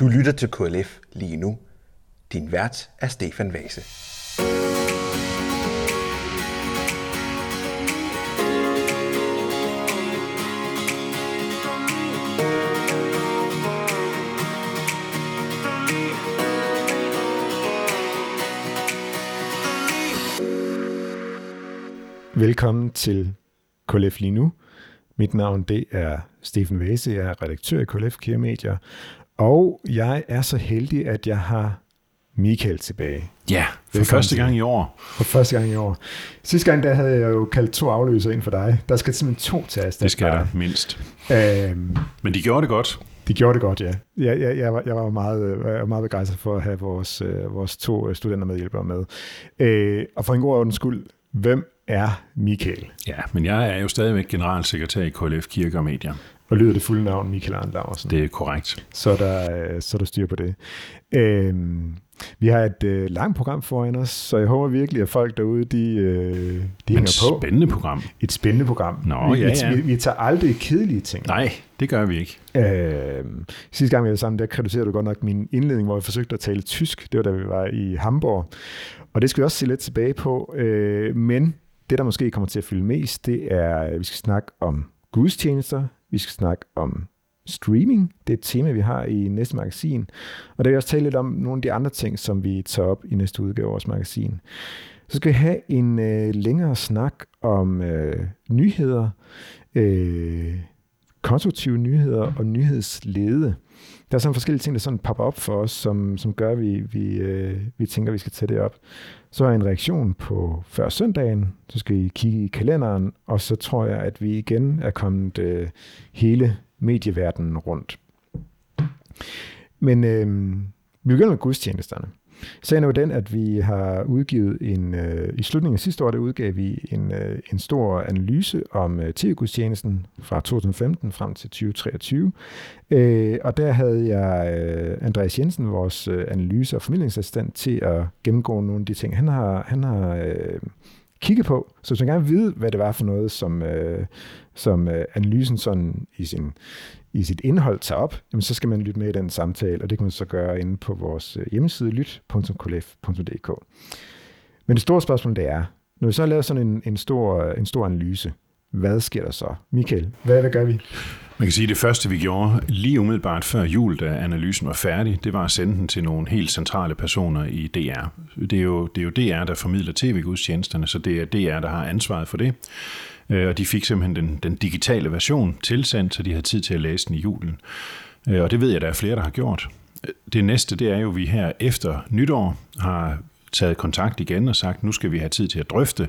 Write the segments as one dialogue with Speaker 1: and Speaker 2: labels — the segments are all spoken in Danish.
Speaker 1: Du lytter til KLF lige nu. Din vært er Stefan Vase.
Speaker 2: Velkommen til KLF lige nu. Mit navn det er Stefan Vase, jeg er redaktør i KLF Kære Medier, og jeg er så heldig, at jeg har Michael tilbage.
Speaker 3: Ja, for første gang i år.
Speaker 2: For første gang i år. Sidste gang, der havde jeg jo kaldt to afløser ind for dig. Der skal simpelthen to til at
Speaker 3: Det skal der mindst.
Speaker 2: Øhm,
Speaker 3: Men de gjorde det godt.
Speaker 2: de gjorde det godt, ja. Jeg, jeg, jeg, var, jeg var meget, øh, jeg var meget begejstret for at have vores, øh, vores to øh, studenter medhjælpere med. Øh, og for en god ordens skyld, hvem er Michael?
Speaker 3: Ja, men jeg er jo stadigvæk generalsekretær i KLF Kirke og Medier.
Speaker 2: Og lyder det fulde navn Michael Arndt Laursen?
Speaker 3: Det er korrekt.
Speaker 2: så er der, øh, så er der styr på det. Øhm, vi har et øh, langt program foran os, så jeg håber virkelig, at folk derude, de, øh, de hænger på.
Speaker 3: spændende program.
Speaker 2: Et spændende program.
Speaker 3: Nå,
Speaker 2: vi,
Speaker 3: ja, ja.
Speaker 2: Vi, vi tager aldrig kedelige ting.
Speaker 3: Nej, det gør vi ikke.
Speaker 2: Øhm, sidste gang vi var sammen, der kritiserede du godt nok min indledning, hvor jeg forsøgte at tale tysk. Det var da vi var i Hamburg. Og det skal vi også se lidt tilbage på. Øh, men det, der måske kommer til at fylde mest, det er, at vi skal snakke om gudstjenester. Vi skal snakke om streaming. Det er et tema, vi har i næste magasin. Og der vil jeg også tale lidt om nogle af de andre ting, som vi tager op i næste udgave af vores magasin. Så skal vi have en øh, længere snak om øh, nyheder, øh, konstruktive nyheder og nyhedslede. Der er sådan forskellige ting, der sådan popper op for os, som, som gør, at vi, vi, øh, vi tænker, at vi skal tage det op. Så er en reaktion på før søndagen, så skal I kigge i kalenderen, og så tror jeg, at vi igen er kommet øh, hele medieverdenen rundt. Men øh, vi begynder med gudstjenesterne. Sagen er jo den, at vi har udgivet en, øh, i slutningen af sidste år, der udgav vi en, øh, en stor analyse om øh, tv-gudstjenesten fra 2015 frem til 2023. Øh, og der havde jeg øh, Andreas Jensen, vores øh, analyse- og formidlingsassistent, til at gennemgå nogle af de ting, han har, han har øh, kigget på. Så hvis man gerne vil vide, hvad det var for noget, som, øh, som øh, analysen sådan i sin i sit indhold tager op, jamen så skal man lytte med i den samtale, og det kan man så gøre inde på vores øh, hjemmeside lyt.kolef.dk. Men det store spørgsmål det er, når vi så har lavet sådan en, en, stor, en stor analyse, hvad sker der så? Michael, hvad, hvad gør vi?
Speaker 3: Man kan sige, at det første, vi gjorde lige umiddelbart før jul, da analysen var færdig, det var at sende den til nogle helt centrale personer i DR. Det er jo, det er jo DR, der formidler tv-gudstjenesterne, så det er DR, der har ansvaret for det. Øh, Og de fik simpelthen den, den digitale version tilsendt, så de havde tid til at læse den i julen. Øh, Og det ved jeg, der er flere, der har gjort. Øh, det næste, det er jo, at vi her efter nytår har taget kontakt igen og sagt, nu skal vi have tid til at drøfte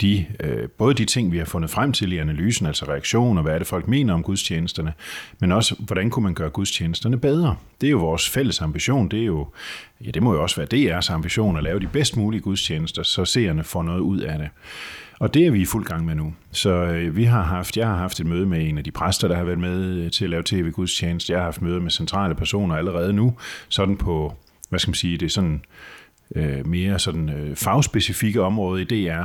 Speaker 3: de, øh, både de ting, vi har fundet frem til i analysen, altså reaktioner, hvad er det folk mener om gudstjenesterne, men også, hvordan kunne man gøre gudstjenesterne bedre? Det er jo vores fælles ambition, det er jo, ja, det må jo også være DR's ambition at lave de bedst mulige gudstjenester, så seerne får noget ud af det. Og det er vi i fuld gang med nu. Så øh, vi har haft, jeg har haft et møde med en af de præster, der har været med øh, til at lave tv-gudstjeneste. Jeg har haft møde med centrale personer allerede nu, sådan på, hvad skal man sige, det er sådan øh, mere sådan øh, fagspecifikke område i DR.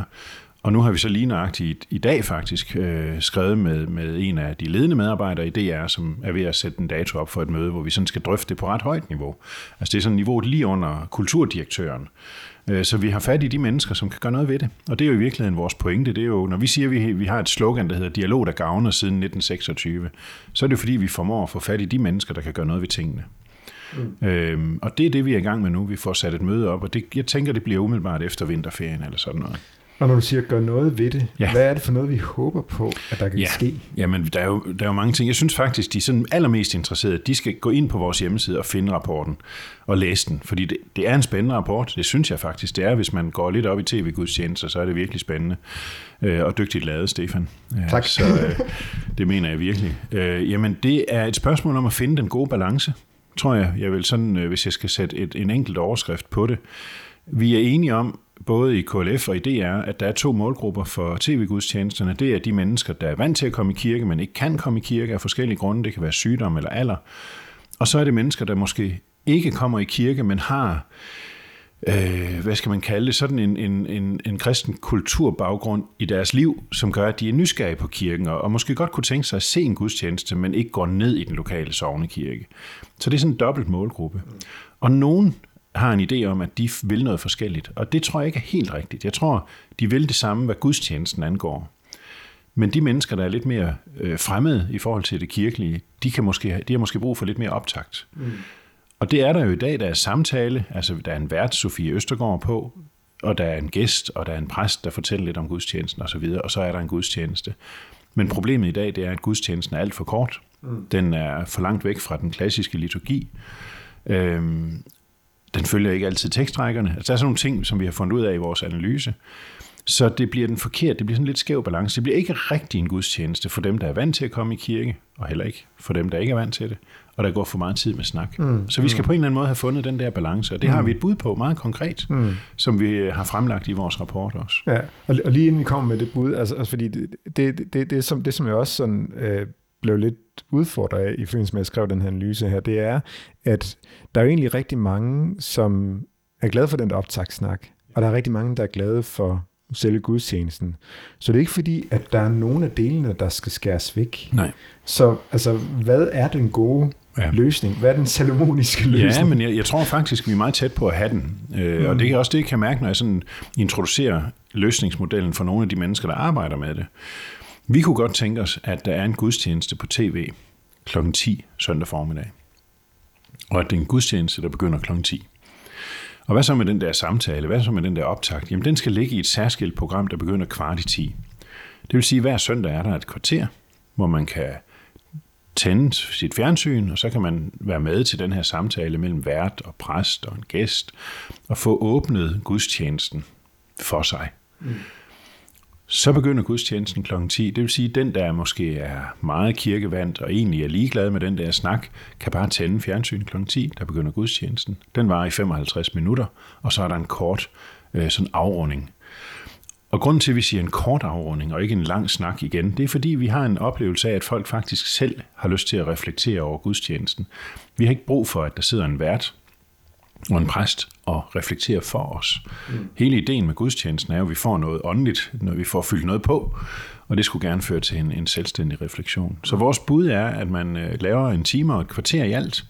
Speaker 3: Og nu har vi så lige nøjagtigt i, i dag faktisk øh, skrevet med, med en af de ledende medarbejdere i DR, som er ved at sætte en dato op for et møde, hvor vi sådan skal drøfte det på ret højt niveau. Altså det er sådan niveauet lige under kulturdirektøren. Øh, Så vi har fat i de mennesker, som kan gøre noget ved det. Og det er jo i virkeligheden vores pointe. Det er jo, når vi siger, at vi, vi har et slogan, der hedder Dialog, der gavner siden 1926, så er det fordi, vi formår at få fat i de mennesker, der kan gøre noget ved tingene. Mm. Øhm, og det er det, vi er i gang med nu. Vi får sat et møde op, og det, jeg tænker, det bliver umiddelbart efter vinterferien eller sådan noget.
Speaker 2: Og når du siger, gør noget ved det,
Speaker 3: Ja.
Speaker 2: hvad er det for noget, vi håber på, at der kan
Speaker 3: Ja,
Speaker 2: ske?
Speaker 3: jamen der er, jo, der er jo mange ting. Jeg synes faktisk, de er sådan allermest interesserede, de skal gå ind på vores hjemmeside og finde rapporten og læse den. Fordi det, det er en spændende rapport. Det synes jeg faktisk, det er. Hvis man går lidt op i tv-gudstjenester, så er det virkelig spændende. Øh, og dygtigt lavet, Stefan. Øh,
Speaker 2: Tak.
Speaker 3: Så øh, det mener jeg virkelig. Øh, jamen det er et spørgsmål om at finde den gode balance, tror jeg. Jeg vil sådan, øh, hvis jeg skal sætte et, en enkelt overskrift på det. Vi er enige om, både i KLF og i DR, at der er to målgrupper for tv-gudstjenesterne. Det er de mennesker, der er vant til at komme i kirke, men ikke kan komme i kirke af forskellige grunde. Det kan være sygdom eller alder. Og så er det mennesker, der måske ikke kommer i kirke, men har øh, hvad skal man kalde det, sådan en, en, en, en kristen kulturbaggrund i deres liv, som gør, at de er nysgerrige på kirken, og, og måske godt kunne tænke sig at se en gudstjeneste, men ikke går ned i den lokale sovnekirke. Så det er sådan en dobbelt målgruppe. Og nogen har en idé om, at de vil noget forskelligt, og det tror jeg ikke er helt rigtigt. Jeg tror, de vil det samme, hvad gudstjenesten angår. Men de mennesker, der er lidt mere øh, fremmede i forhold til det kirkelige, de, kan måske, de har måske brug for lidt mere optakt. Mm. Og det er der jo i dag, der er samtale, altså der er en vært, Sofie Østergaard på, og der er en gæst, og der er en præst, der fortæller lidt om gudstjenesten osv., og, og så er der en gudstjeneste. Men problemet i dag, det er, at gudstjenesten er alt for kort. Mm. Den er for langt væk fra den klassiske liturgi. Øhm, den følger ikke altid tekstrækkerne. Altså, der er sådan nogle ting, som vi har fundet ud af i vores analyse. Så det bliver den forkert, det bliver sådan lidt skæv balance. Det bliver ikke rigtig en gudstjeneste for dem, der er vant til at komme i kirke, og heller ikke for dem, der ikke er vant til det, og der går for meget tid med snak. Mm. Så vi skal mm. på en eller anden måde have fundet den der balance, og det mm. har vi et bud på meget konkret, mm. som vi har fremlagt i vores rapport også.
Speaker 2: Ja, og, og lige inden vi kommer med det bud, altså, altså fordi det, det, det, det, som, det som jeg også sådan, øh, blev lidt udfordret af i forbindelse med at skrive den her analyse her, det er, at der er jo egentlig rigtig mange, som er glade for den optagssnak, og der er rigtig mange, der er glade for selve gudstjenesten. Så det er ikke fordi, at der er nogen af delene, der skal skæres væk.
Speaker 3: Nej.
Speaker 2: Så altså, hvad er den gode ja. løsning? Hvad er den salomoniske løsning?
Speaker 3: Ja, men jeg, jeg tror faktisk, vi er meget tæt på at have den. Øh, mm. Og det er også det, jeg kan mærke, når jeg sådan introducerer løsningsmodellen for nogle af de mennesker, der arbejder med det. Vi kunne godt tænke os, at der er en gudstjeneste på tv kl. 10 søndag formiddag. Og at det er en gudstjeneste, der begynder kl. 10. Og hvad så med den der samtale? Hvad så med den der optakt? Jamen, den skal ligge i et særskilt program, der begynder kvart i 10. Det vil sige, at hver søndag er der et kvarter, hvor man kan tænde sit fjernsyn, og så kan man være med til den her samtale mellem vært og præst og en gæst, og få åbnet gudstjenesten for sig. Mm. Så begynder gudstjenesten kl. 10. Det vil sige, at den, der måske er meget kirkevandt og egentlig er ligeglad med den der snak, kan bare tænde fjernsyn kl. 10, der begynder gudstjenesten. Den var i 55 minutter, og så er der en kort øh, sådan afrunding. Og grunden til, at vi siger en kort afrunding og ikke en lang snak igen, det er fordi, vi har en oplevelse af, at folk faktisk selv har lyst til at reflektere over gudstjenesten. Vi har ikke brug for, at der sidder en vært og en præst og reflektere for os. Mm. Hele ideen med gudstjenesten er jo, at vi får noget åndeligt, når vi får fyldt noget på, og det skulle gerne føre til en, en selvstændig refleksion. Så vores bud er, at man øh, laver en time og et kvarter i alt,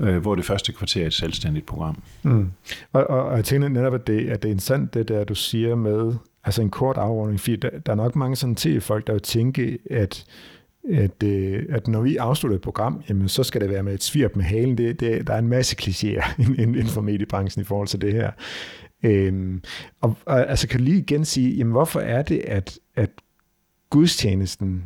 Speaker 3: øh, hvor det første kvarter er et selvstændigt program.
Speaker 2: Mm. Og, og, og jeg tænker netop, at det, at det er interessant, det der, du siger med, altså en kort afrunding, fordi der, der er nok mange sådan til folk, der vil tænke, at at, øh, at når vi afslutter et program, jamen, så skal det være med et svirp med halen. Det, det, der er en masse klichéer inden for mediebranchen i forhold til det her. Øhm, og, og altså kan du lige igen sige, jamen, hvorfor er det, at, at gudstjenesten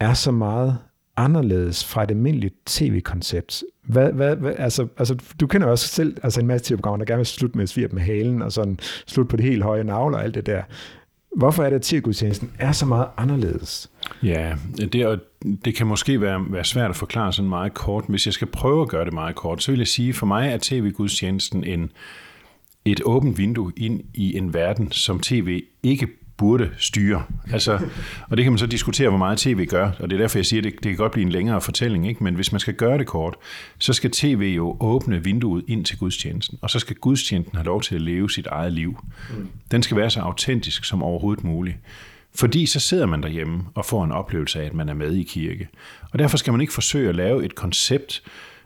Speaker 2: er så meget anderledes fra et almindeligt tv-koncept? Hvad, hvad, hvad, altså, altså, du kender også selv altså en masse tv-programmer, der gerne vil slutte med et svirp med halen, og sådan slutte på det helt høje navle og alt det der. Hvorfor er det, at tv-gudstjenesten er så meget anderledes?
Speaker 3: Ja, det, det kan måske være, være svært at forklare sådan meget kort. Hvis jeg skal prøve at gøre det meget kort, så vil jeg sige, for mig er tv-gudstjenesten en, et åbent vindue ind i en verden, som tv ikke burde styre. Altså, og det kan man så diskutere, hvor meget tv gør, og det er derfor, jeg siger, at det, det kan godt blive en længere fortælling, ikke? men hvis man skal gøre det kort, så skal tv jo åbne vinduet ind til gudstjenesten, og så skal gudstjenesten have lov til at leve sit eget liv. Mm. Den skal være så autentisk som overhovedet muligt. Fordi så sidder man derhjemme og får en oplevelse af, at man er med i kirke. Og derfor skal man ikke forsøge at lave et koncept,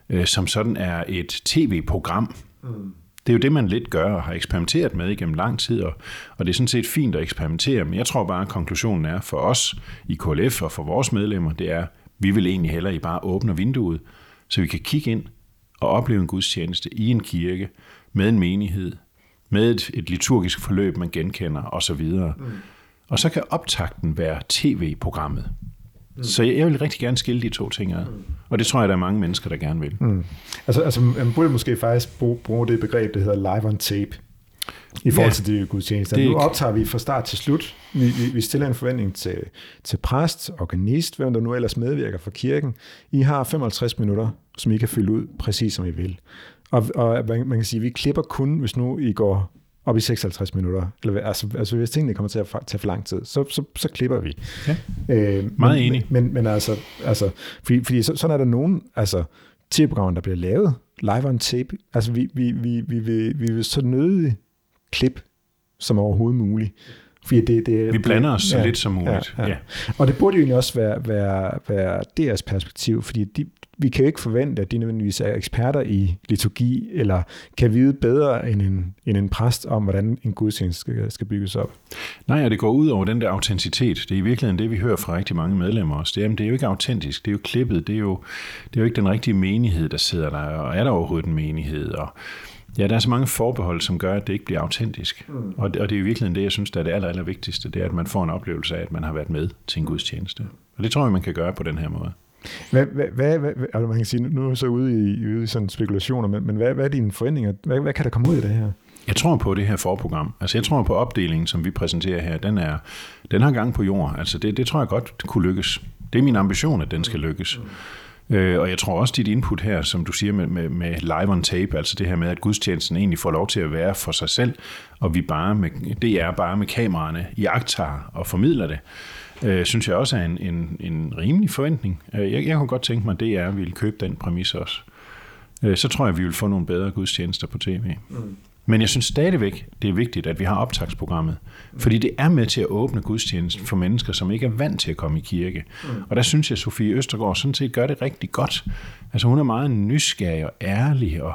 Speaker 3: øh, som sådan er et tv-program. Mm. Det er jo det, man lidt gør og har eksperimenteret med igennem lang tid, og, og det er sådan set fint at eksperimentere, men jeg tror bare, at konklusionen er for os i KLF og for vores medlemmer, det er, vi vil egentlig hellere I bare åbne vinduet, så vi kan kigge ind og opleve en gudstjeneste i en kirke med en menighed, med et, et liturgisk forløb, man genkender osv. Mm. Og så kan optakten være tv-programmet. Mm. Så jeg, jeg vil rigtig gerne skille de to ting ad. Mm. Og det tror jeg, der er mange mennesker, der gerne vil.
Speaker 2: Mm. Altså, altså, man burde måske faktisk bruge, bruge det begreb, der hedder live on tape, i forhold ja, til de gudstjenester. Nu optager vi fra start til slut. Vi, vi, vi stiller en forventning til, til præst, organist, hvem der nu ellers medvirker for kirken. I har 55 minutter, som I kan fylde ud, præcis som I vil. Og, og man, man kan sige, at vi klipper kun, hvis nu I går op i 56 minutter. Eller, altså, altså hvis tingene kommer til at tage for lang tid, så, så, så klipper vi.
Speaker 3: Ja. Øh, Meget
Speaker 2: men,
Speaker 3: enig.
Speaker 2: Men, men, men altså, altså fordi, fordi så, sådan er der nogen altså, tv-programmer, der bliver lavet live on tape. Altså, vi, vi, vi, vi, vi, vi vil så nødig klip som overhovedet muligt.
Speaker 3: Fordi det, det, vi blander os så ja, lidt som muligt. Ja, ja. Ja.
Speaker 2: Og det burde jo egentlig også være, være, være deres perspektiv, fordi de, vi kan jo ikke forvente, at de nødvendigvis er eksperter i liturgi, eller kan vide bedre end en, end en præst om, hvordan en gudstjeneste skal, skal bygges op.
Speaker 3: Nej, og det går ud over den der autenticitet. Det er i virkeligheden det, vi hører fra rigtig mange medlemmer også. Det er, det er jo ikke autentisk, det er jo klippet, det er jo, det er jo ikke den rigtige menighed, der sidder der, og er der overhovedet en menighed, og Ja, der er så mange forbehold, som gør, at det ikke bliver autentisk. Mm. Og, det, og det er i virkeligheden det, jeg synes, der er det aller, aller vigtigste, det er, at man får en oplevelse af, at man har været med til en gudstjeneste. Og det tror jeg, man kan gøre på den her måde.
Speaker 2: Hvad, hvad, hvad, hvad altså man kan sige, nu er jeg så ude i, ude i sådan spekulationer, men, men hvad, hvad er dine forventninger? Hvad, hvad kan der komme ud af det her?
Speaker 3: Jeg tror på det her forprogram. Altså jeg tror på opdelingen, som vi præsenterer her. Den, er, den har gang på jord. Altså det, det tror jeg godt kunne lykkes. Det er min ambition, at den skal lykkes. Øh, og jeg tror også, dit input her, som du siger med, med, med live on tape, altså det her med, at gudstjenesten egentlig får lov til at være for sig selv, og vi bare med, det er bare med kameraerne i og formidler det, øh, synes jeg også er en, en, en rimelig forventning. Øh, jeg, jeg kunne godt tænke mig, at DR ville købe den præmis også. Øh, så tror jeg, vi vil få nogle bedre gudstjenester på tv. Mm. Men jeg synes stadigvæk, det er vigtigt, at vi har optagsprogrammet. Fordi det er med til at åbne gudstjenesten for mennesker, som ikke er vant til at komme i kirke. Og der synes jeg, at Sofie Østergaard sådan set gør det rigtig godt. Altså hun er meget nysgerrig og ærlig og,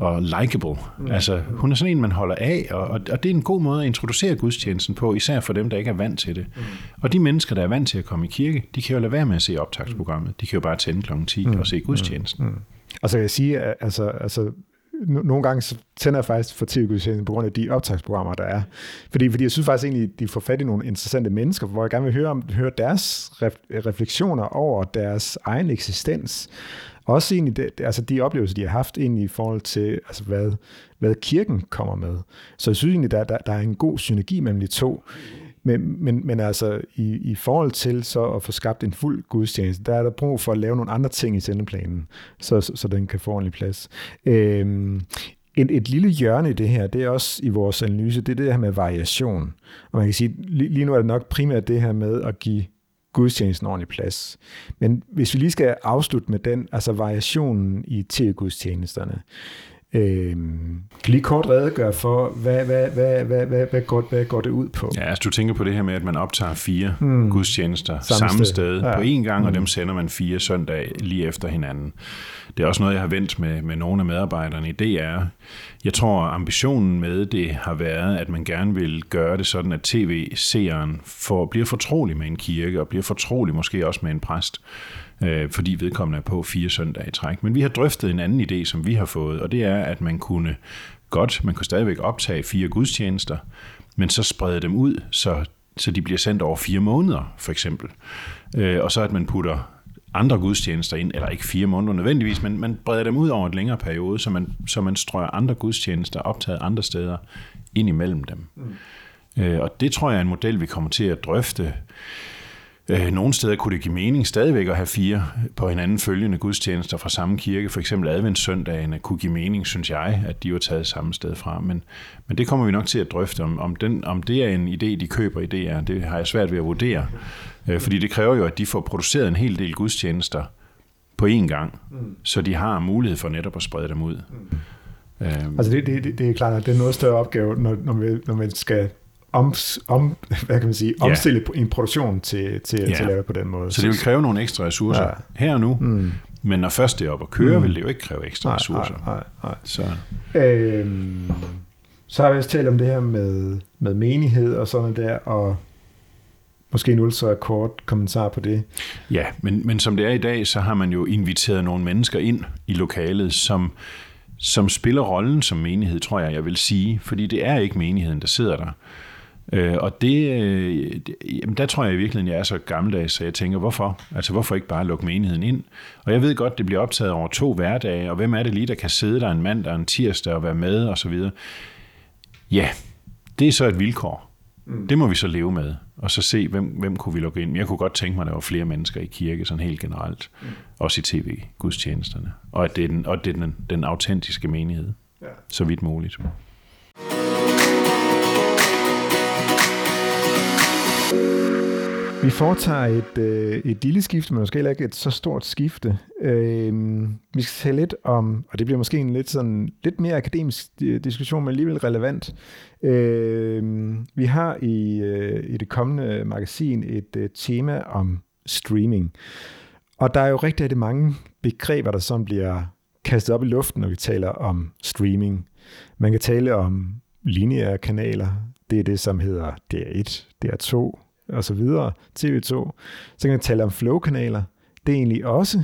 Speaker 3: og likable. Altså hun er sådan en, man holder af, og, og det er en god måde at introducere gudstjenesten på, især for dem, der ikke er vant til det. Og de mennesker, der er vant til at komme i kirke, de kan jo lade være med at se optagsprogrammet. De kan jo bare tænde kl. 10 og se gudstjenesten. Mm.
Speaker 2: Og så kan jeg sige, at altså, altså nogle gange så tænder jeg faktisk for tv på grund af de optagsprogrammer, der er. Fordi, fordi jeg synes faktisk egentlig, de får fat i nogle interessante mennesker, hvor jeg gerne vil høre, om, høre deres refleksioner over deres egen eksistens. Også egentlig det, altså de oplevelser, de har haft egentlig i forhold til, altså hvad, hvad kirken kommer med. Så jeg synes egentlig, der, der, der er en god synergi mellem de to. Men, men, men altså, i, i forhold til så at få skabt en fuld gudstjeneste, der er der brug for at lave nogle andre ting i sendeplanen, så, så, så den kan få ordentlig plads. Øhm, et, et lille hjørne i det her, det er også i vores analyse, det er det her med variation. Og man kan sige, lige, lige nu er det nok primært det her med at give gudstjenesten ordentlig plads. Men hvis vi lige skal afslutte med den, altså variationen i tv-gudstjenesterne, Øh, kan lige kort redegøre for, hvad, hvad, hvad, hvad, hvad, hvad, går, hvad går det ud på?
Speaker 3: Ja, altså du tænker på det her med, at man optager fire hmm. gudstjenester samme, samme sted, sted ja. på én gang, og hmm. dem sender man fire søndage lige efter hinanden. Det er også noget, jeg har vendt med, med nogle af medarbejderne i DR. Jeg tror, ambitionen med det har været, at man gerne vil gøre det sådan, at tv-seeren får, bliver fortrolig med en kirke, og bliver fortrolig måske også med en præst øh, fordi vedkommende er på fire søndage i træk. Men vi har drøftet en anden idé, som vi har fået, og det er, at man kunne godt, man kunne stadigvæk optage fire gudstjenester, men så sprede dem ud, så, så de bliver sendt over fire måneder, for eksempel. Øh, og så at man putter andre gudstjenester ind, eller ikke fire måneder nødvendigvis, men man breder dem ud over et længere periode, så man, så man strøger andre gudstjenester optaget andre steder ind imellem dem. Mm. Øh, og det tror jeg er en model, vi kommer til at drøfte Øh, nogle steder kunne det give mening stadigvæk at have fire på hinanden følgende gudstjenester fra samme kirke. For eksempel adventssøndagene kunne give mening, synes jeg, at de var taget samme sted fra. Men, men det kommer vi nok til at drøfte, om, om, den, om det er en idé, de køber i DR. Det har jeg svært ved at vurdere. Øh, fordi det kræver jo, at de får produceret en hel del gudstjenester på én gang, mm. så de har mulighed for netop at sprede dem ud.
Speaker 2: Mm. Øhm. Altså det, det, det er klart, at det er noget større opgave, når, når, man, når man skal om, om, hvad kan man sige, omstille ja. en produktion til, til, ja. til at lave på den måde.
Speaker 3: Så det vil kræve nogle ekstra ressourcer ja. her og nu, mm. men når først det er op at køre, mm. vil det jo ikke kræve ekstra nej, ressourcer. Nej, nej, nej. Så.
Speaker 2: Øhm, så har vi også talt om det her med, med menighed og sådan der, og Måske en ultra kort kommentar på det.
Speaker 3: Ja, men, men som det er i dag, så har man jo inviteret nogle mennesker ind i lokalet, som, som spiller rollen som menighed, tror jeg, jeg vil sige. Fordi det er ikke menigheden, der sidder der. Øh, og det, øh, jamen der tror jeg i virkeligheden, jeg er så gammeldags, så jeg tænker, hvorfor? Altså hvorfor ikke bare lukke menigheden ind? Og jeg ved godt, det bliver optaget over to hverdage, og hvem er det lige, der kan sidde der en mandag og en tirsdag og være med og så videre? Ja, det er så et vilkår. Mm. Det må vi så leve med, og så se, hvem, hvem kunne vi lukke ind. Jeg kunne godt tænke mig, at der var flere mennesker i kirke, sådan helt generelt. Mm. Også i tv-gudstjenesterne. Og at det er den, og det er den, den autentiske menighed, ja. så vidt muligt.
Speaker 2: Vi foretager et, øh, et lille skifte, men måske heller ikke et så stort skifte. Øh, vi skal tale lidt om, og det bliver måske en lidt, sådan, lidt mere akademisk øh, diskussion, men alligevel relevant. Øh, vi har i, øh, i det kommende magasin et øh, tema om streaming. Og der er jo rigtig, rigtig mange begreber, der sådan bliver kastet op i luften, når vi taler om streaming. Man kan tale om lineære kanaler. Det er det, som hedder DR1, DR2 og så videre, TV2. Så kan man tale om flow-kanaler. Det er egentlig også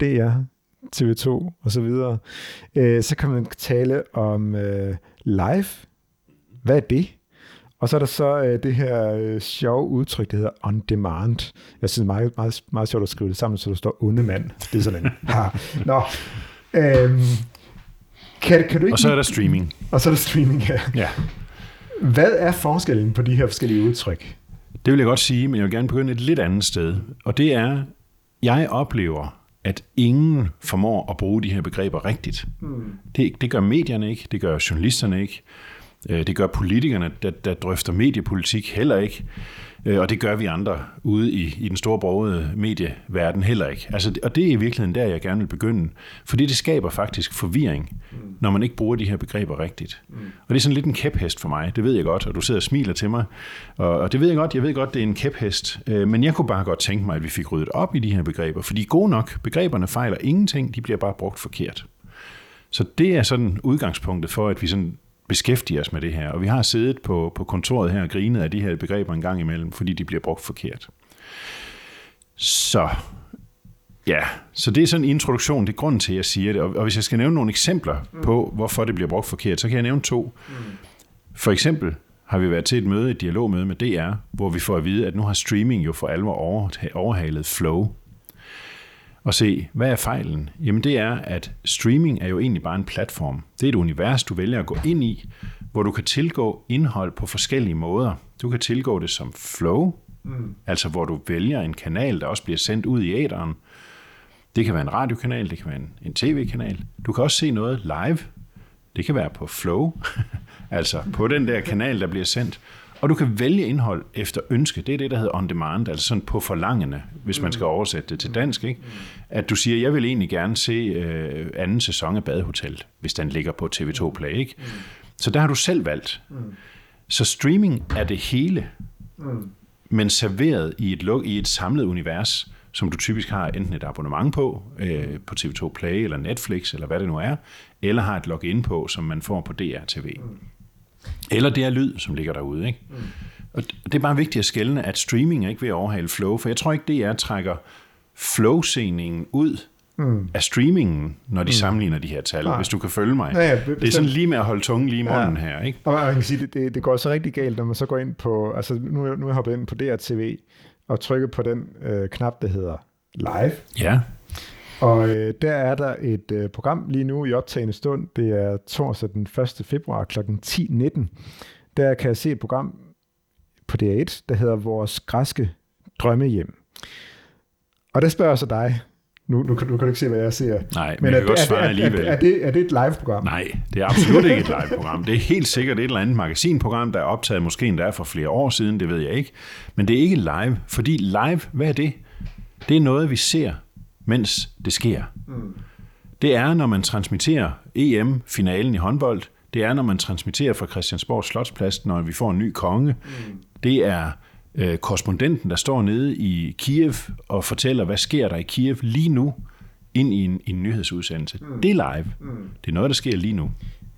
Speaker 2: DR, TV2 og så videre. Øh, så kan man tale om øh, live. Hvad er det? Og så er der så øh, det her øh, sjove udtryk, der hedder on demand. Jeg synes, det er meget, meget, meget sjovt at skrive det sammen, så der står onde mand. Det er sådan en. ha. Nå. Øhm, kan, kan du ikke...
Speaker 3: Og så er der streaming.
Speaker 2: Og så er der streaming, ja.
Speaker 3: Ja.
Speaker 2: Hvad er forskellen på de her forskellige udtryk?
Speaker 3: Det vil jeg godt sige, men jeg vil gerne begynde et lidt andet sted. Og det er, jeg oplever, at ingen formår at bruge de her begreber rigtigt. Mm. Det, det gør medierne ikke, det gør journalisterne ikke, øh, det gør politikerne, der, der drøfter mediepolitik heller ikke. Øh, og det gør vi andre ude i, i den store brogede medieverden heller ikke. Altså, og det er i virkeligheden der, jeg gerne vil begynde. Fordi det skaber faktisk forvirring, mm. når man ikke bruger de her begreber rigtigt. Mm. Og det er sådan lidt en kæphest for mig, det ved jeg godt, og du sidder og smiler til mig. Og, og det ved jeg godt, jeg ved godt, det er en kæphest. Øh, men jeg kunne bare godt tænke mig, at vi fik ryddet op i de her begreber. Fordi gode nok, begreberne fejler ingenting, de bliver bare brugt forkert. Så det er sådan udgangspunktet for, at vi sådan beskæftige os med det her. Og vi har siddet på, på kontoret her og grinet af de her begreber en gang imellem, fordi de bliver brugt forkert. Så ja, så det er sådan en introduktion, det er grunden til, at jeg siger det. Og, og hvis jeg skal nævne nogle eksempler mm. på, hvorfor det bliver brugt forkert, så kan jeg nævne to. Mm. For eksempel har vi været til et møde, et dialogmøde med DR, hvor vi får at vide, at nu har streaming jo for alvor overhalet flow. Og se, hvad er fejlen? Jamen det er, at streaming er jo egentlig bare en platform. Det er et univers, du vælger at gå ind i, hvor du kan tilgå indhold på forskellige måder. Du kan tilgå det som flow, mm. altså hvor du vælger en kanal, der også bliver sendt ud i æderen. Det kan være en radiokanal, det kan være en, en tv-kanal. Du kan også se noget live. Det kan være på flow, altså på den der kanal, der bliver sendt. Og du kan vælge indhold efter ønske. Det er det, der hedder on demand, altså sådan på forlangende, hvis man skal oversætte det til dansk. Ikke? At du siger, jeg vil egentlig gerne se øh, anden sæson af Badehotel, hvis den ligger på TV2 Play. Ikke? Så der har du selv valgt. Så streaming er det hele, men serveret i et, i et samlet univers, som du typisk har enten et abonnement på, øh, på TV2 Play eller Netflix, eller hvad det nu er, eller har et login på, som man får på DR TV. Eller det er lyd, som ligger derude. Ikke? Mm. Og det er bare vigtigt at skælne, at streaming er ikke ved at overhale flow, for jeg tror ikke, det er trækker flow-sceningen ud mm. af streamingen, når de mm. sammenligner de her tal, Nej. hvis du kan følge mig. Ja, ja, det er sådan lige med at holde tungen lige i munden ja. her. Ikke?
Speaker 2: Og man kan sige, det, det, det går så rigtig galt, når man så går ind på, altså nu, nu er jeg hoppet ind på DRTV, og trykker på den øh, knap, der hedder live.
Speaker 3: Ja.
Speaker 2: Og øh, der er der et øh, program lige nu i optagende stund. Det er torsdag den 1. februar kl. 10.19. Der kan jeg se et program på DR1, der hedder Vores græske drømmehjem. Og der spørger jeg så dig, nu, nu, nu kan du ikke se, hvad jeg ser.
Speaker 3: Nej, men, men jeg kan godt svare alligevel.
Speaker 2: Er, er, det, er det et live-program?
Speaker 3: Nej, det er absolut ikke et live-program. Det er helt sikkert et eller andet magasinprogram, der er optaget måske endda for flere år siden, det ved jeg ikke. Men det er ikke live, fordi live, hvad er det? Det er noget, vi ser mens det sker. Mm. Det er, når man transmitterer EM-finalen i håndbold. Det er, når man transmitterer fra Christiansborg Slotsplads, når vi får en ny konge. Mm. Det er øh, korrespondenten, der står nede i Kiev og fortæller, hvad sker der i Kiev lige nu, ind i en, i en nyhedsudsendelse. Mm. Det er live. Mm. Det er noget, der sker lige nu.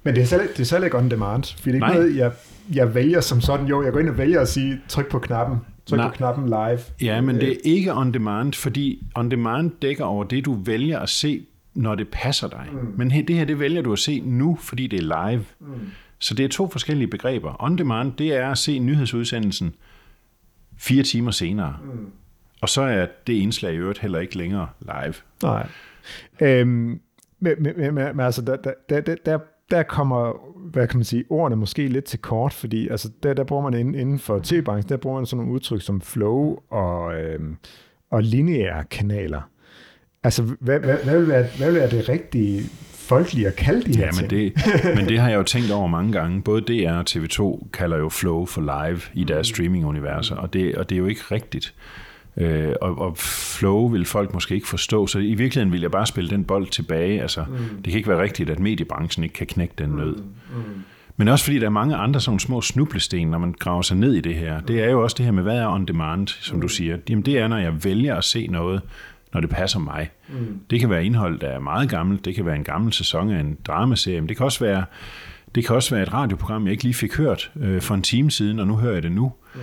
Speaker 2: Men det er selv, det er selv ikke on demand, for det er ikke Nej. noget, jeg, jeg vælger som sådan. Jo, jeg går ind og vælger at sige, tryk på knappen. Tryk Nej. på knappen live.
Speaker 3: Ja, men det er ikke on demand, fordi on demand dækker over det, du vælger at se, når det passer dig. Mm. Men det her, det vælger du at se nu, fordi det er live. Mm. Så det er to forskellige begreber. On demand, det er at se nyhedsudsendelsen fire timer senere. Mm. Og så er det indslag i øvrigt heller ikke længere live.
Speaker 2: Nej. Øhm, men, men, men, men altså, der, der, der, der der kommer, hvad kan man sige, ordene måske lidt til kort, fordi altså, der, der bruger man inden, inden for tv-branchen, der bruger man sådan nogle udtryk som flow og, øhm, og lineære kanaler. Altså, hvad, hvad, hvad, vil være, hvad vil være det rigtige folkelige at kalde de her
Speaker 3: Ja, men
Speaker 2: ting.
Speaker 3: det, men det har jeg jo tænkt over mange gange. Både DR og TV2 kalder jo Flow for live i deres streaming-universer, og det, og det er jo ikke rigtigt. Øh, og, og flow vil folk måske ikke forstå, så i virkeligheden vil jeg bare spille den bold tilbage. Altså, mm. Det kan ikke være rigtigt, at mediebranchen ikke kan knække den nød. Mm. Mm. Men også fordi der er mange andre sådan små snublesten, når man graver sig ned i det her. Det er jo også det her med, hvad er on demand, som du siger. Jamen det er, når jeg vælger at se noget, når det passer mig. Mm. Det kan være indhold, der er meget gammelt. Det kan være en gammel sæson af en dramaserie. Men det kan også være, det kan også være et radioprogram, jeg ikke lige fik hørt øh, for en time siden, og nu hører jeg det nu. Mm.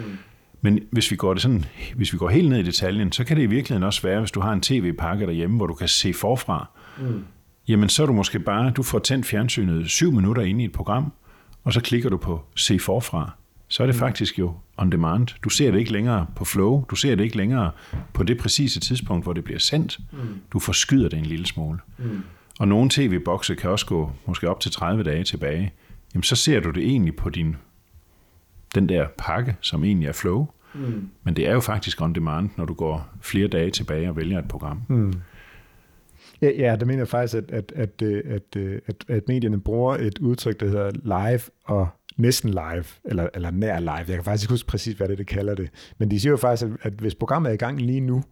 Speaker 3: Men hvis vi, går det sådan, hvis vi går helt ned i detaljen, så kan det i virkeligheden også være, hvis du har en tv-pakke derhjemme, hvor du kan se forfra, mm. jamen så er du måske bare, du får tændt fjernsynet syv minutter inde i et program, og så klikker du på se forfra. Så er det mm. faktisk jo on demand. Du ser det ikke længere på flow, du ser det ikke længere på det præcise tidspunkt, hvor det bliver sendt. Mm. Du forskyder det en lille smule. Mm. Og nogle tv-bokse kan også gå måske op til 30 dage tilbage. Jamen så ser du det egentlig på din den der pakke, som egentlig er flow. Mm. Men det er jo faktisk on demand, når du går flere dage tilbage og vælger et program. Mm.
Speaker 2: Ja, ja, det mener jeg faktisk, at, at, at, at, at, at medierne bruger et udtryk, der hedder live og næsten live, eller, eller nær live. Jeg kan faktisk ikke huske præcis, hvad det, det kalder det. Men de siger jo faktisk, at, at hvis programmet er i gang lige nu,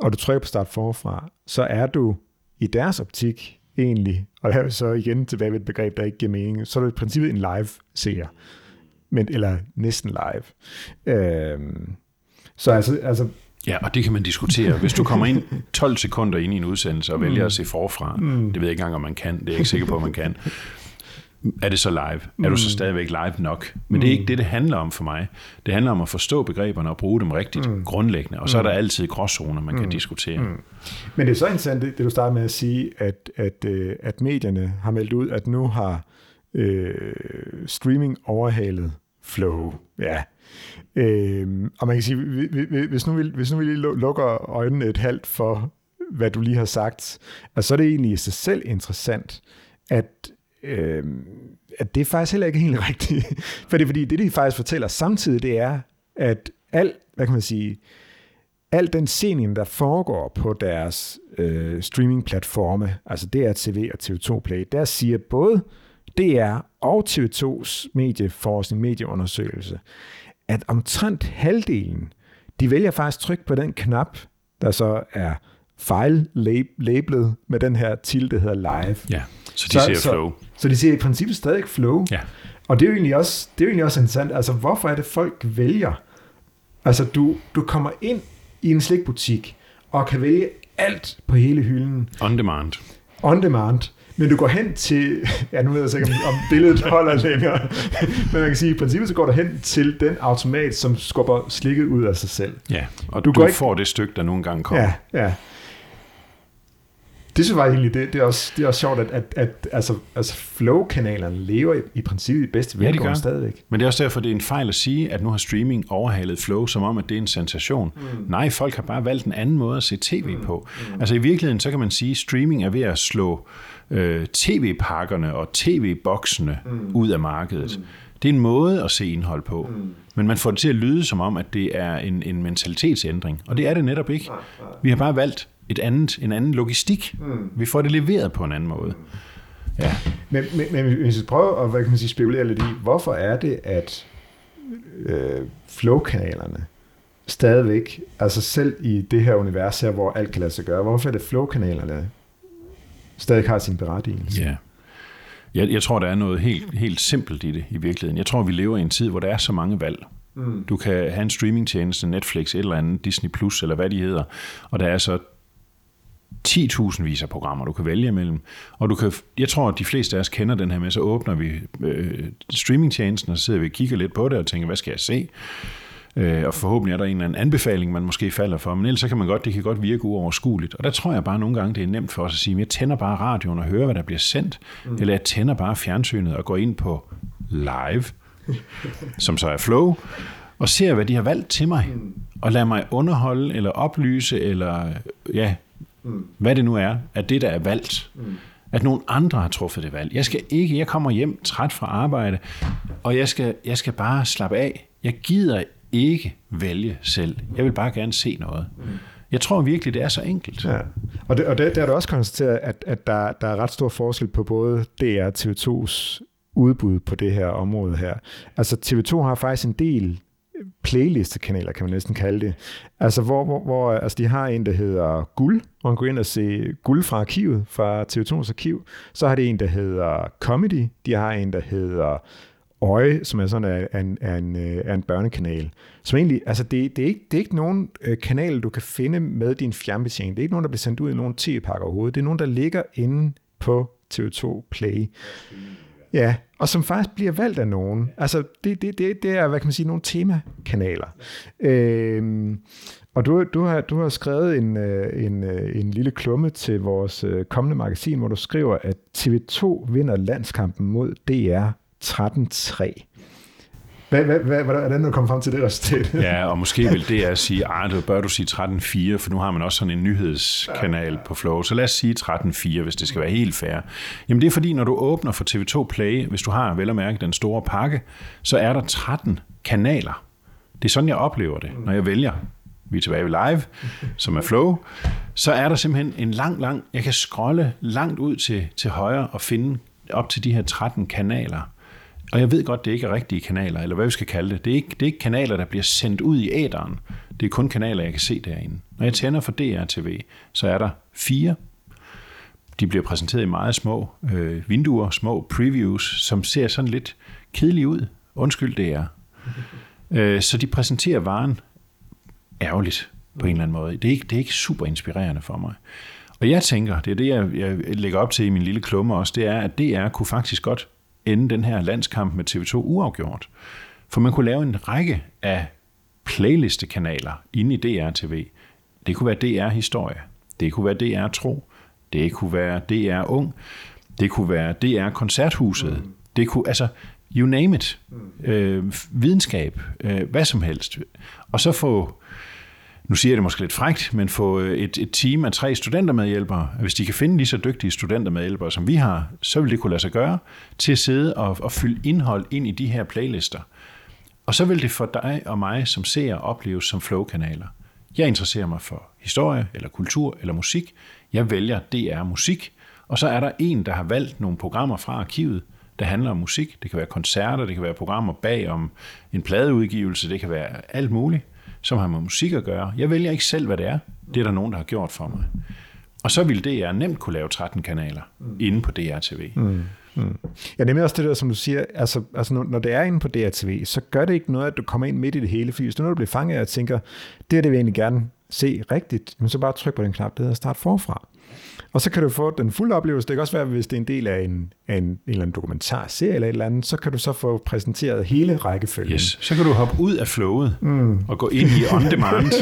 Speaker 2: og du trykker på start forfra, så er du i deres optik egentlig, og her er så igen tilbage ved et begreb, der ikke giver mening, så er du i princippet en live-seer men, eller næsten live. Øhm, så altså, altså
Speaker 3: Ja, og det kan man diskutere. Hvis du kommer ind 12 sekunder ind i en udsendelse og vælger mm. at se forfra, mm. det ved jeg ikke engang, om man kan, det er jeg ikke sikker på, om man kan, er det så live? Mm. Er du så stadigvæk live nok? Men det er ikke det, det handler om for mig. Det handler om at forstå begreberne og bruge dem rigtigt, mm. grundlæggende. Og så er der altid gråzoner, man mm. kan diskutere. Mm.
Speaker 2: Men det er så interessant, det, det du starter med at sige, at, at, øh, at medierne har meldt ud, at nu har øh, streaming overhalet flow. Ja. Øhm, og man kan sige, hvis nu vi, hvis nu vi lige lukker øjnene et halvt for, hvad du lige har sagt, altså, så er det egentlig i sig selv interessant, at, øh, at det er faktisk heller ikke helt rigtigt. For det, fordi det, de faktisk fortæller samtidig, det er, at al, hvad kan man sige, al den scene, der foregår på deres øh, streamingplatforme, altså DRTV og TV2 Play, der siger både DR og TV2's medieforskning, medieundersøgelse, at omtrent halvdelen, de vælger faktisk trykke på den knap, der så er fejl-labelet med den her til, der hedder live.
Speaker 3: Ja, så de så, ser flow.
Speaker 2: Så, så de ser i princippet stadig flow.
Speaker 3: Ja.
Speaker 2: Og det er jo egentlig også, det er jo egentlig også interessant. Altså, hvorfor er det, folk vælger? Altså, du, du kommer ind i en slikbutik og kan vælge alt på hele hylden.
Speaker 3: On demand.
Speaker 2: On demand. Men du går hen til, ja nu ved jeg ikke, om, billedet holder længere, men man kan sige, i princippet så går du hen til den automat, som skubber slikket ud af sig selv.
Speaker 3: Ja, og du, du, du ikke... får det stykke, der nogle gange kommer.
Speaker 2: Ja, ja. Det synes jeg egentlig, det, det, er også, det er også sjovt, at, at, at altså, altså flow-kanalerne lever i, i princippet i bedste velgående ja, stadigvæk.
Speaker 3: Men det er også derfor, det er en fejl at sige, at nu har streaming overhalet flow, som om, at det er en sensation. Mm. Nej, folk har bare valgt en anden måde at se tv mm. på. Mm. Altså i virkeligheden, så kan man sige, at streaming er ved at slå øh, tv-pakkerne og tv-boksene mm. ud af markedet. Mm. Det er en måde at se indhold på. Mm. Men man får det til at lyde som om, at det er en, en mentalitetsændring. Og det er det netop ikke. Vi har bare valgt et andet, en anden logistik. Mm. Vi får det leveret på en anden måde.
Speaker 2: Ja. Men, men, men hvis vi prøver at hvad kan man sige, spekulere lidt i, hvorfor er det, at øh, flow-kanalerne stadigvæk, altså selv i det her univers her, hvor alt kan lade sig gøre, hvorfor er det flow-kanalerne stadig har sin berettigelse?
Speaker 3: Ja. Jeg, jeg tror, der er noget helt, helt simpelt i det i virkeligheden. Jeg tror, vi lever i en tid, hvor der er så mange valg. Mm. Du kan have en streamingtjeneste, Netflix, et eller andet, Disney Plus, eller hvad de hedder, og der er så 10.000 vis af programmer, du kan vælge imellem. Og du kan, jeg tror, at de fleste af os kender den her med, så åbner vi øh, streamingtjenesten, og så sidder vi og kigger lidt på det og tænker, hvad skal jeg se? Øh, og forhåbentlig er der en eller anden anbefaling, man måske falder for, men ellers så kan man godt, det kan godt virke uoverskueligt. Og der tror jeg bare nogle gange, det er nemt for os at sige, jeg tænder bare radioen og hører, hvad der bliver sendt, mm. eller jeg tænder bare fjernsynet og går ind på live, som så er flow, og ser, hvad de har valgt til mig, mm. og lader mig underholde, eller oplyse, eller ja, mm. hvad det nu er, at det, der er valgt, mm. at nogen andre har truffet det valg. Jeg skal ikke, jeg kommer hjem træt fra arbejde, og jeg skal, jeg skal bare slappe af. Jeg gider ikke vælge selv. Jeg vil bare gerne se noget. Jeg tror virkelig, det er så enkelt.
Speaker 2: Ja. Og, det, og det, der er du også konstateret, at, at der, der er ret stor forskel på både DR og TV2's udbud på det her område her. Altså TV2 har faktisk en del playlistekanaler, kan man næsten kalde det. Altså, hvor, hvor, hvor altså, de har en, der hedder Guld, hvor man går ind og se Guld fra arkivet, fra TV2's arkiv. Så har de en, der hedder Comedy. De har en, der hedder Øje, som er sådan en, en, øh, en, en børnekanal. Som egentlig, altså det, det, er ikke, det er ikke nogen øh, kanal, du kan finde med din fjernbetjening. Det er ikke nogen, der bliver sendt ud i nogen tv-pakker overhovedet. Det er nogen, der ligger inde på TV2 Play. Ja, og som faktisk bliver valgt af nogen. Altså, det, det, det, det er, hvad kan man sige, nogle temakanaler. Øhm, og du, du, har, du har skrevet en, øh, en, en lille klumme til vores kommende magasin, hvor du skriver, at TV2 vinder landskampen mod DR 13-3. Hvad, hvad, hvad, hvordan er du kommet frem til det resultat?
Speaker 3: ja, og måske vil det at sige, at det bør du sige 13.4, for nu har man også sådan en nyhedskanal på Flow. Så lad os sige 13.4, hvis det skal være helt fair. Jamen det er fordi, når du åbner for TV2 Play, hvis du har vel at mærke den store pakke, så er der 13 kanaler. Det er sådan, jeg oplever det, når jeg vælger vi er tilbage ved live, som er flow, så er der simpelthen en lang, lang, jeg kan scrolle langt ud til, til højre og finde op til de her 13 kanaler. Og jeg ved godt, det ikke er rigtige kanaler, eller hvad vi skal kalde det. Det er ikke, det er ikke kanaler, der bliver sendt ud i æderen. Det er kun kanaler, jeg kan se derinde. Når jeg tænder for DR-TV, så er der fire. De bliver præsenteret i meget små øh, vinduer, små previews, som ser sådan lidt kedelige ud. Undskyld, det er. Øh, så de præsenterer varen ærgerligt på en eller anden måde. Det er ikke, det er ikke super inspirerende for mig. Og jeg tænker, det er det, jeg, jeg lægger op til i min lille klumme også, det er, at DR kunne faktisk godt ende den her landskamp med TV2 uafgjort. For man kunne lave en række af playlistekanaler inde i DR TV. Det kunne være DR Historie, det kunne være DR Tro, det kunne være DR Ung, det kunne være DR Koncerthuset, mm. det kunne, altså, you name it, mm. øh, videnskab, øh, hvad som helst. Og så få nu siger jeg det måske lidt frægt, men få øh, et, et team af tre studentermedhjælpere, hvis de kan finde lige så dygtige studentermedhjælpere, som vi har, så vil det kunne lade sig gøre, til at sidde og, og fylde indhold ind i de her playlister. Og så vil det for dig og mig som ser opleves som flowkanaler. Jeg interesserer mig for historie, eller kultur, eller musik. Jeg vælger DR Musik, og så er der en, der har valgt nogle programmer fra arkivet, der handler om musik. Det kan være koncerter, det kan være programmer bag om en pladeudgivelse, det kan være alt muligt som har med musik at gøre. Jeg vælger ikke selv, hvad det er. Det er der nogen, der har gjort for mig. Og så ville DR nemt kunne lave 13 kanaler mm. inde på DRTV. Mm.
Speaker 2: Mm. Ja, nemlig også det der, som du siger, altså, altså når, når det er inde på DRTV, så gør det ikke noget, at du kommer ind midt i det hele, fordi hvis du nu bliver fanget og tænker, det er det, vi egentlig gerne se rigtigt, så bare tryk på den knap, der hedder start forfra. Og så kan du få den fulde oplevelse. Det kan også være, hvis det er en del af en, af en, en eller anden dokumentarserie eller et eller andet, så kan du så få præsenteret hele rækkefølgen.
Speaker 3: Yes. Så kan du hoppe ud af flowet mm. og gå ind i on demand.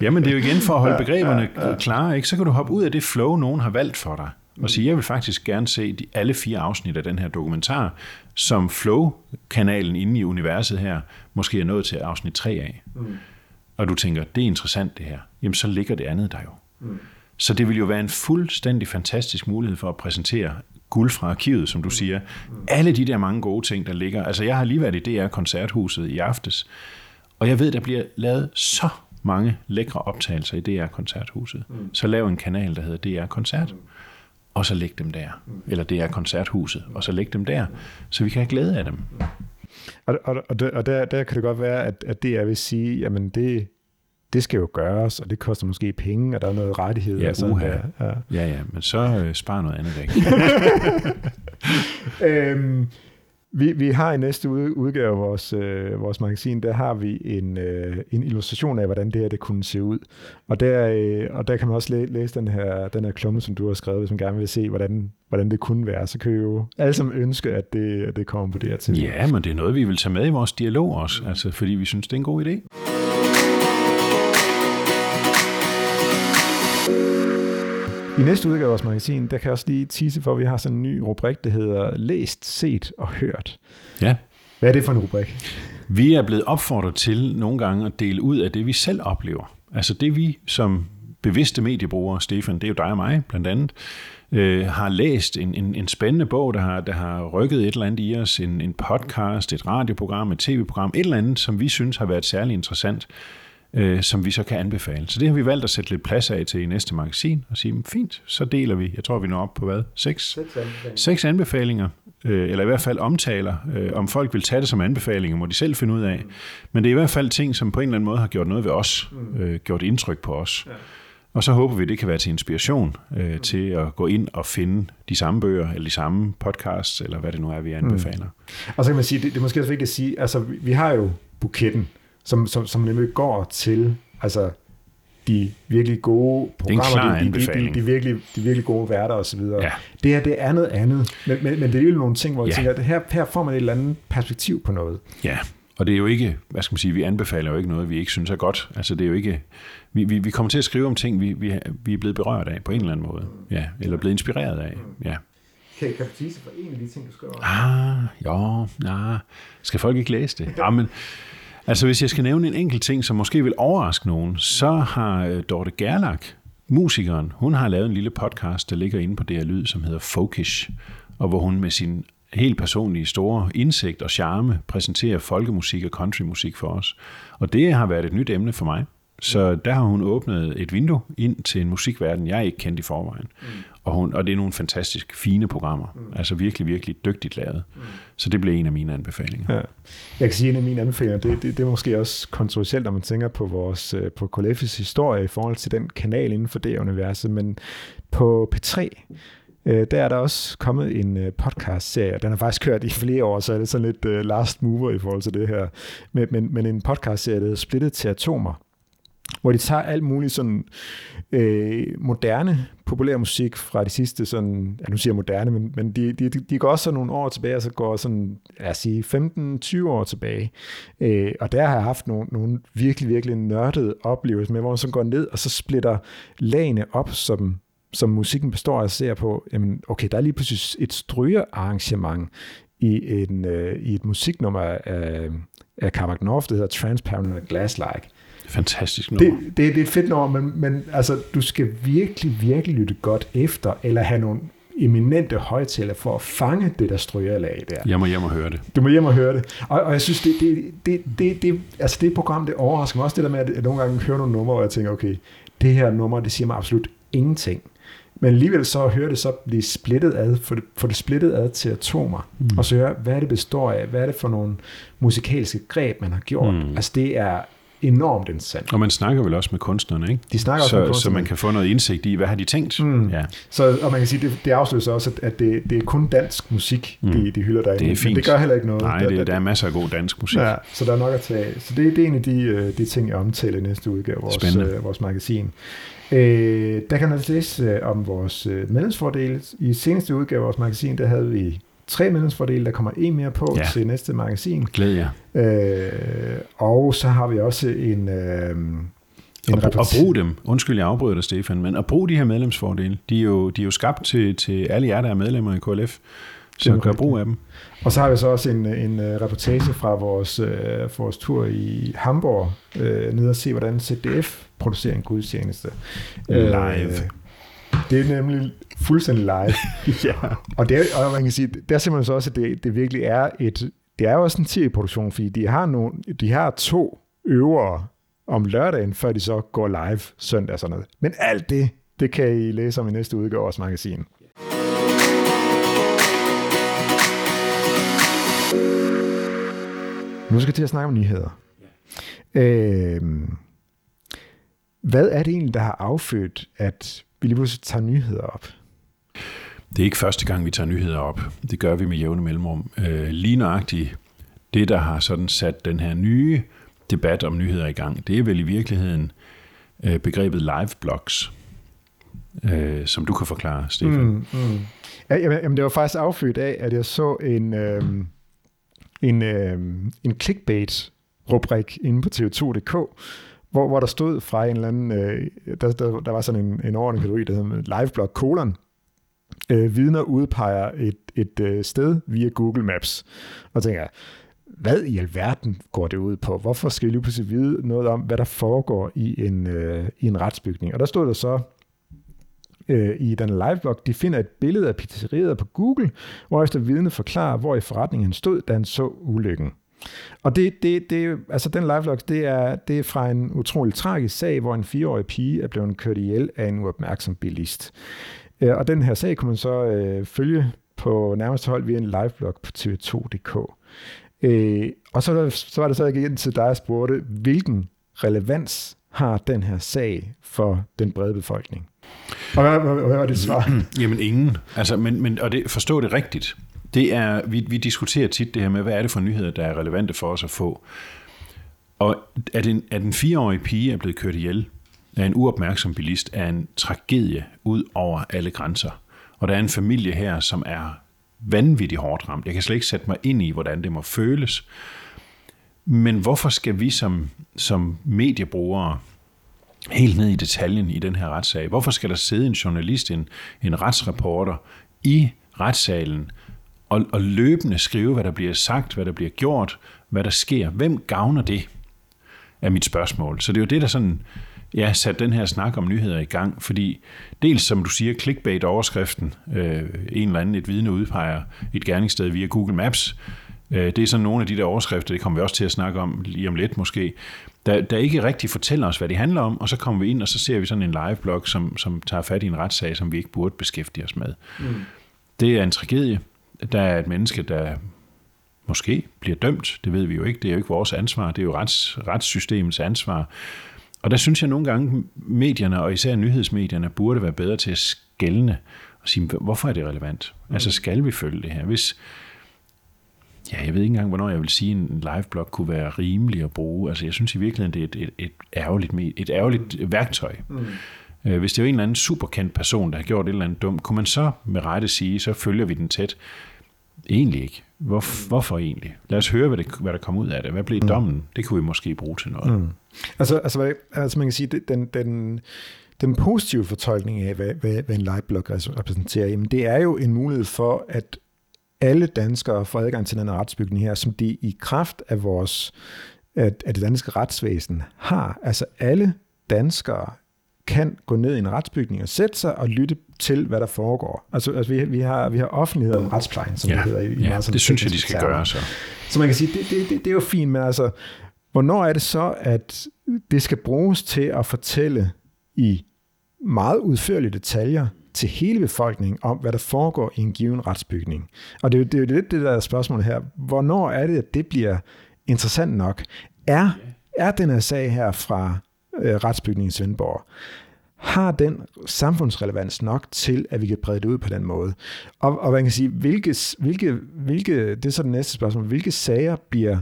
Speaker 3: Jamen det er jo igen for at holde begreberne ja, ja. klare. Ikke? Så kan du hoppe ud af det flow, nogen har valgt for dig. Og sige, jeg vil faktisk gerne se de, alle fire afsnit af den her dokumentar, som Flow-kanalen inde i universet her, måske er nået til afsnit 3 af. Mm. Og du tænker, det er interessant det her. Jamen så ligger det andet der jo. Mm. Så det vil jo være en fuldstændig fantastisk mulighed for at præsentere guld fra arkivet, som du siger. Alle de der mange gode ting, der ligger. Altså, jeg har lige været i DR Koncerthuset i aftes, og jeg ved, der bliver lavet så mange lækre optagelser i DR Koncerthuset. Så lav en kanal, der hedder DR Koncert, og så læg dem der. Eller DR Koncerthuset, og så læg dem der, så vi kan have glæde af dem.
Speaker 2: Og, og, og, der, og der, der kan det godt være, at, at DR vil sige, jamen det, det skal jo gøres, og det koster måske penge, og der er noget rettighed.
Speaker 3: Ja,
Speaker 2: og sådan
Speaker 3: uha. Ja. ja, ja, men så øh, spar noget andet væk.
Speaker 2: øhm, vi, vi har i næste udgave af vores, øh, vores magasin, der har vi en, øh, en illustration af, hvordan det her det kunne se ud. Og der, øh, og der kan man også læ- læse den her, den her klumme, som du har skrevet, hvis man gerne vil se, hvordan, hvordan det kunne være. Så kan vi jo alle sammen ønske, at det, det kommer på det her til.
Speaker 3: Ja, men det er noget, vi vil tage med i vores dialog også, altså, fordi vi synes, det er en god idé.
Speaker 2: I næste udgave af vores magasin, der kan jeg også lige tise for, at vi har sådan en ny rubrik, der hedder Læst, Set og Hørt.
Speaker 3: Ja.
Speaker 2: Hvad er det for en rubrik?
Speaker 3: Vi er blevet opfordret til nogle gange at dele ud af det, vi selv oplever. Altså det, vi som bevidste mediebrugere, Stefan, det er jo dig og mig blandt andet, øh, har læst en, en, en spændende bog, der har, der har rykket et eller andet i os, en, en podcast, et radioprogram, et tv-program, et eller andet, som vi synes har været særlig interessant. Øh, som vi så kan anbefale. Så det har vi valgt at sætte lidt plads af til i næste magasin, og sige, fint, så deler vi, jeg tror vi når op på hvad, seks, seks anbefalinger, øh, eller i hvert fald omtaler. Øh, om folk vil tage det som anbefalinger, må de selv finde ud af. Men det er i hvert fald ting, som på en eller anden måde har gjort noget ved os, øh, gjort indtryk på os. Og så håber vi, at det kan være til inspiration øh, til at gå ind og finde de samme bøger, eller de samme podcasts, eller hvad det nu er, vi anbefaler.
Speaker 2: Mm. Og så kan man sige, det, det er måske også vigtigt at sige, altså vi, vi har jo buketten, som, som, som nemlig går til altså, de virkelig gode programmer,
Speaker 3: de,
Speaker 2: de, de, de, virkelig, de virkelig gode værter osv. Ja. Det her, det er noget andet, men, men, men det er jo nogle ting, hvor jeg ja. tænker, at her, her får man et eller andet perspektiv på noget.
Speaker 3: Ja, og det er jo ikke, hvad skal man sige, vi anbefaler jo ikke noget, vi ikke synes er godt. Altså det er jo ikke, vi, vi, vi kommer til at skrive om ting, vi, vi, vi er blevet berørt af på en eller anden måde. Ja, eller blevet inspireret af. Ja.
Speaker 2: Kan, kan du sige for en af de ting, du skriver?
Speaker 3: Ah, jo, nej. Skal folk ikke læse det? Ja, men, altså hvis jeg skal nævne en enkelt ting, som måske vil overraske nogen, så har øh, Dorte Gerlach, musikeren, hun har lavet en lille podcast, der ligger inde på DR Lyd, som hedder Fokish, og hvor hun med sin helt personlige store indsigt og charme præsenterer folkemusik og countrymusik for os. Og det har været et nyt emne for mig. Så der har hun åbnet et vindue ind til en musikverden, jeg ikke kendte i forvejen. Mm. Og, hun, og det er nogle fantastisk fine programmer. Mm. Altså virkelig, virkelig dygtigt lavet. Mm. Så det blev en af mine anbefalinger. Ja.
Speaker 2: Jeg kan sige, at en af mine anbefalinger, det, det, det er måske også kontroversielt, når man tænker på vores øh, på KLF's historie i forhold til den kanal inden for det universet. Men på P3, Øh, der er der også kommet en øh, podcast-serie, den har faktisk kørt i flere år, så er det sådan lidt øh, last mover i forhold til det her. Men, men, men en podcast-serie, der er splittet til atomer, hvor de tager alt muligt sådan øh, moderne populær musik fra de sidste sådan, ja nu siger jeg moderne, men, men de, de, de går også sådan nogle år tilbage, så går sådan, lad os sige, 15-20 år tilbage. Øh, og der har jeg haft nogle, nogle virkelig, virkelig nørdede oplevelser med, hvor man så går ned, og så splitter lagene op, som som musikken består af, ser på, jamen, okay, der er lige pludselig et strygearrangement i, en, øh, i et musiknummer af, af Carmack North, der hedder Transparent and Glass-like.
Speaker 3: Fantastisk nummer.
Speaker 2: Det, det, det er et fedt nummer, men, men altså, du skal virkelig, virkelig lytte godt efter, eller have nogle eminente højtaler for at fange det der strygerlag der.
Speaker 3: Jeg må hjem og høre det.
Speaker 2: Du må hjem og høre det. Og, og jeg synes, det, det, det, det, det, altså det program, det overrasker mig også det der med, at jeg nogle gange hører nogle numre, hvor jeg tænker, okay, det her nummer, det siger mig absolut ingenting. Men alligevel så hører det så blive splittet ad, for det, for det splittet ad til atomer, mm. og så høre, hvad det består af, hvad er det for nogle musikalske greb, man har gjort. Mm. Altså det er enormt interessant.
Speaker 3: Og man snakker vel også med kunstnerne, ikke?
Speaker 2: De snakker
Speaker 3: så,
Speaker 2: også med
Speaker 3: Så man kan få noget indsigt i, hvad har de tænkt? Mm.
Speaker 2: Ja. Så, og man kan sige, det, det afsløser også, at det, det er kun dansk musik, mm. de, de hylder derinde.
Speaker 3: Det er fint.
Speaker 2: Men det gør heller ikke noget.
Speaker 3: Nej, det, der, der er masser af god dansk musik.
Speaker 2: Ja, så der er nok at tage Så det, det er en af de, øh, de ting, jeg omtaler i næste udgave af vores, uh, vores magasin. Øh, der kan man altså læse øh, om vores øh, medlemsfordele. I seneste udgave af vores magasin, der havde vi tre medlemsfordele. Der kommer en mere på ja. til næste magasin.
Speaker 3: Glæd jer.
Speaker 2: Øh, og så har vi også en... Øh,
Speaker 3: en og, og brug dem. Undskyld, jeg afbryder dig, Stefan, men at bruge de her medlemsfordele, de er jo, de er jo skabt til, til alle jer, der er medlemmer i KLF. Så gør brug af dem.
Speaker 2: Og så har vi så også en, en øh, reportage fra vores, uh, vores tur i Hamburg, uh, nede og se, hvordan ZDF producerer en gudstjeneste.
Speaker 3: Live. Uh,
Speaker 2: det er nemlig fuldstændig live.
Speaker 3: ja.
Speaker 2: Og, det, og man kan sige, der ser man så også, at det, det virkelig er et, det er jo også en tv-produktion, fordi de har, nogle, de har to øvere om lørdagen, før de så går live søndag og sådan noget. Men alt det, det kan I læse om i næste udgave af vores magasin. Nu skal jeg til at snakke om nyheder. Øh, hvad er det egentlig, der har affødt, at vi lige pludselig tager nyheder op?
Speaker 3: Det er ikke første gang, vi tager nyheder op. Det gør vi med jævne mellemrum. Øh, lige nøjagtigt det, der har sådan sat den her nye debat om nyheder i gang, det er vel i virkeligheden øh, begrebet live blogs, øh, som du kan forklare, Stefan. Mm, mm.
Speaker 2: Ja, jamen, det var faktisk affødt af, at jeg så en, øh, en, øh, en clickbait-rubrik inde på tv2.dk, hvor, hvor der stod fra en eller anden, øh, der, der, der var sådan en, en ordentlig kategori, der hedder liveblog kolon, øh, vidner udpeger et, et øh, sted via Google Maps. Og tænker jeg, hvad i alverden går det ud på? Hvorfor skal vi lige pludselig vide noget om, hvad der foregår i en, øh, i en retsbygning? Og der stod der så, øh, i den liveblog, de finder et billede af pizzeriet på Google, hvor efter vidne forklarer, hvor i forretningen han stod, da han så ulykken. Og det, det, det, altså den livelog, det er, det er fra en utrolig tragisk sag, hvor en fireårig pige er blevet kørt ihjel af en uopmærksom bilist. Øh, og den her sag kunne man så øh, følge på nærmeste hold via en liveblog på tv2.dk. Øh, og så, så var det så, jeg gik ind til dig og spurgte, hvilken relevans har den her sag for den brede befolkning? Og hvad, hvad, hvad var det svar?
Speaker 3: Jamen ingen. Altså, men, men, og det, forstå det rigtigt. Det er, vi, vi diskuterer tit det her med, hvad er det for nyheder, der er relevante for os at få. Og at en, at en fireårig pige er blevet kørt ihjel af en uopmærksom bilist, er en tragedie ud over alle grænser. Og der er en familie her, som er vanvittigt hårdt ramt. Jeg kan slet ikke sætte mig ind i, hvordan det må føles. Men hvorfor skal vi som, som mediebrugere helt ned i detaljen i den her retssag, hvorfor skal der sidde en journalist, en, en retsreporter i retssalen og, og løbende skrive, hvad der bliver sagt, hvad der bliver gjort, hvad der sker? Hvem gavner det? Er mit spørgsmål. Så det er jo det, der sådan ja, sat den her snak om nyheder i gang, fordi dels, som du siger, clickbait-overskriften, øh, en eller anden, et vidne udpeger et gerningssted via Google Maps, øh, det er sådan nogle af de der overskrifter, det kommer vi også til at snakke om lige om lidt måske, der, der ikke rigtig fortæller os, hvad det handler om, og så kommer vi ind, og så ser vi sådan en live-blog, som, som tager fat i en retssag, som vi ikke burde beskæftige os med. Mm. Det er en tragedie. Der er et menneske, der måske bliver dømt, det ved vi jo ikke, det er jo ikke vores ansvar, det er jo rets, retssystemets ansvar, og der synes jeg nogle gange, medierne, og især nyhedsmedierne, burde være bedre til at skælne og sige, hvorfor er det relevant? Mm. Altså skal vi følge det her? Hvis, ja, jeg ved ikke engang, hvornår jeg vil sige, at en liveblog kunne være rimelig at bruge. Altså jeg synes i virkeligheden, det er et, et, et ærgerligt, et ærgerligt mm. værktøj. Mm. Øh, hvis det var en eller anden superkendt person, der har gjort et eller andet dumt, kunne man så med rette sige, så følger vi den tæt. Egentlig ikke. Hvor, hvorfor egentlig? Lad os høre, hvad, det, hvad der kom ud af det. Hvad blev mm. dommen? Det kunne vi måske bruge til noget. Mm.
Speaker 2: Altså, altså, altså man kan sige, den, den, den positive fortolkning af, hvad, hvad, hvad en liveblog repræsenterer, jamen det er jo en mulighed for, at alle danskere får adgang til den retsbygning her, som de i kraft af vores at, at det danske retsvæsen har. Altså alle danskere kan gå ned i en retsbygning og sætte sig og lytte til, hvad der foregår. Altså, altså vi, vi, har, vi har offentlighed om retsplejen, som
Speaker 3: ja,
Speaker 2: det hedder.
Speaker 3: I, ja, meget, det synes jeg, de skal gøre så.
Speaker 2: Så man kan sige, det, det, det, det er jo fint, men altså, hvornår er det så, at det skal bruges til at fortælle i meget udførlige detaljer til hele befolkningen om, hvad der foregår i en given retsbygning. Og det er jo, det er jo lidt det der spørgsmål her. Hvornår er det, at det bliver interessant nok? Er, er den her sag her fra øh, retsbygningen i Svendborg, har den samfundsrelevans nok til, at vi kan brede det ud på den måde? Og, og man kan sige, hvilke, hvilke, hvilke, det er så det næste spørgsmål, hvilke sager bliver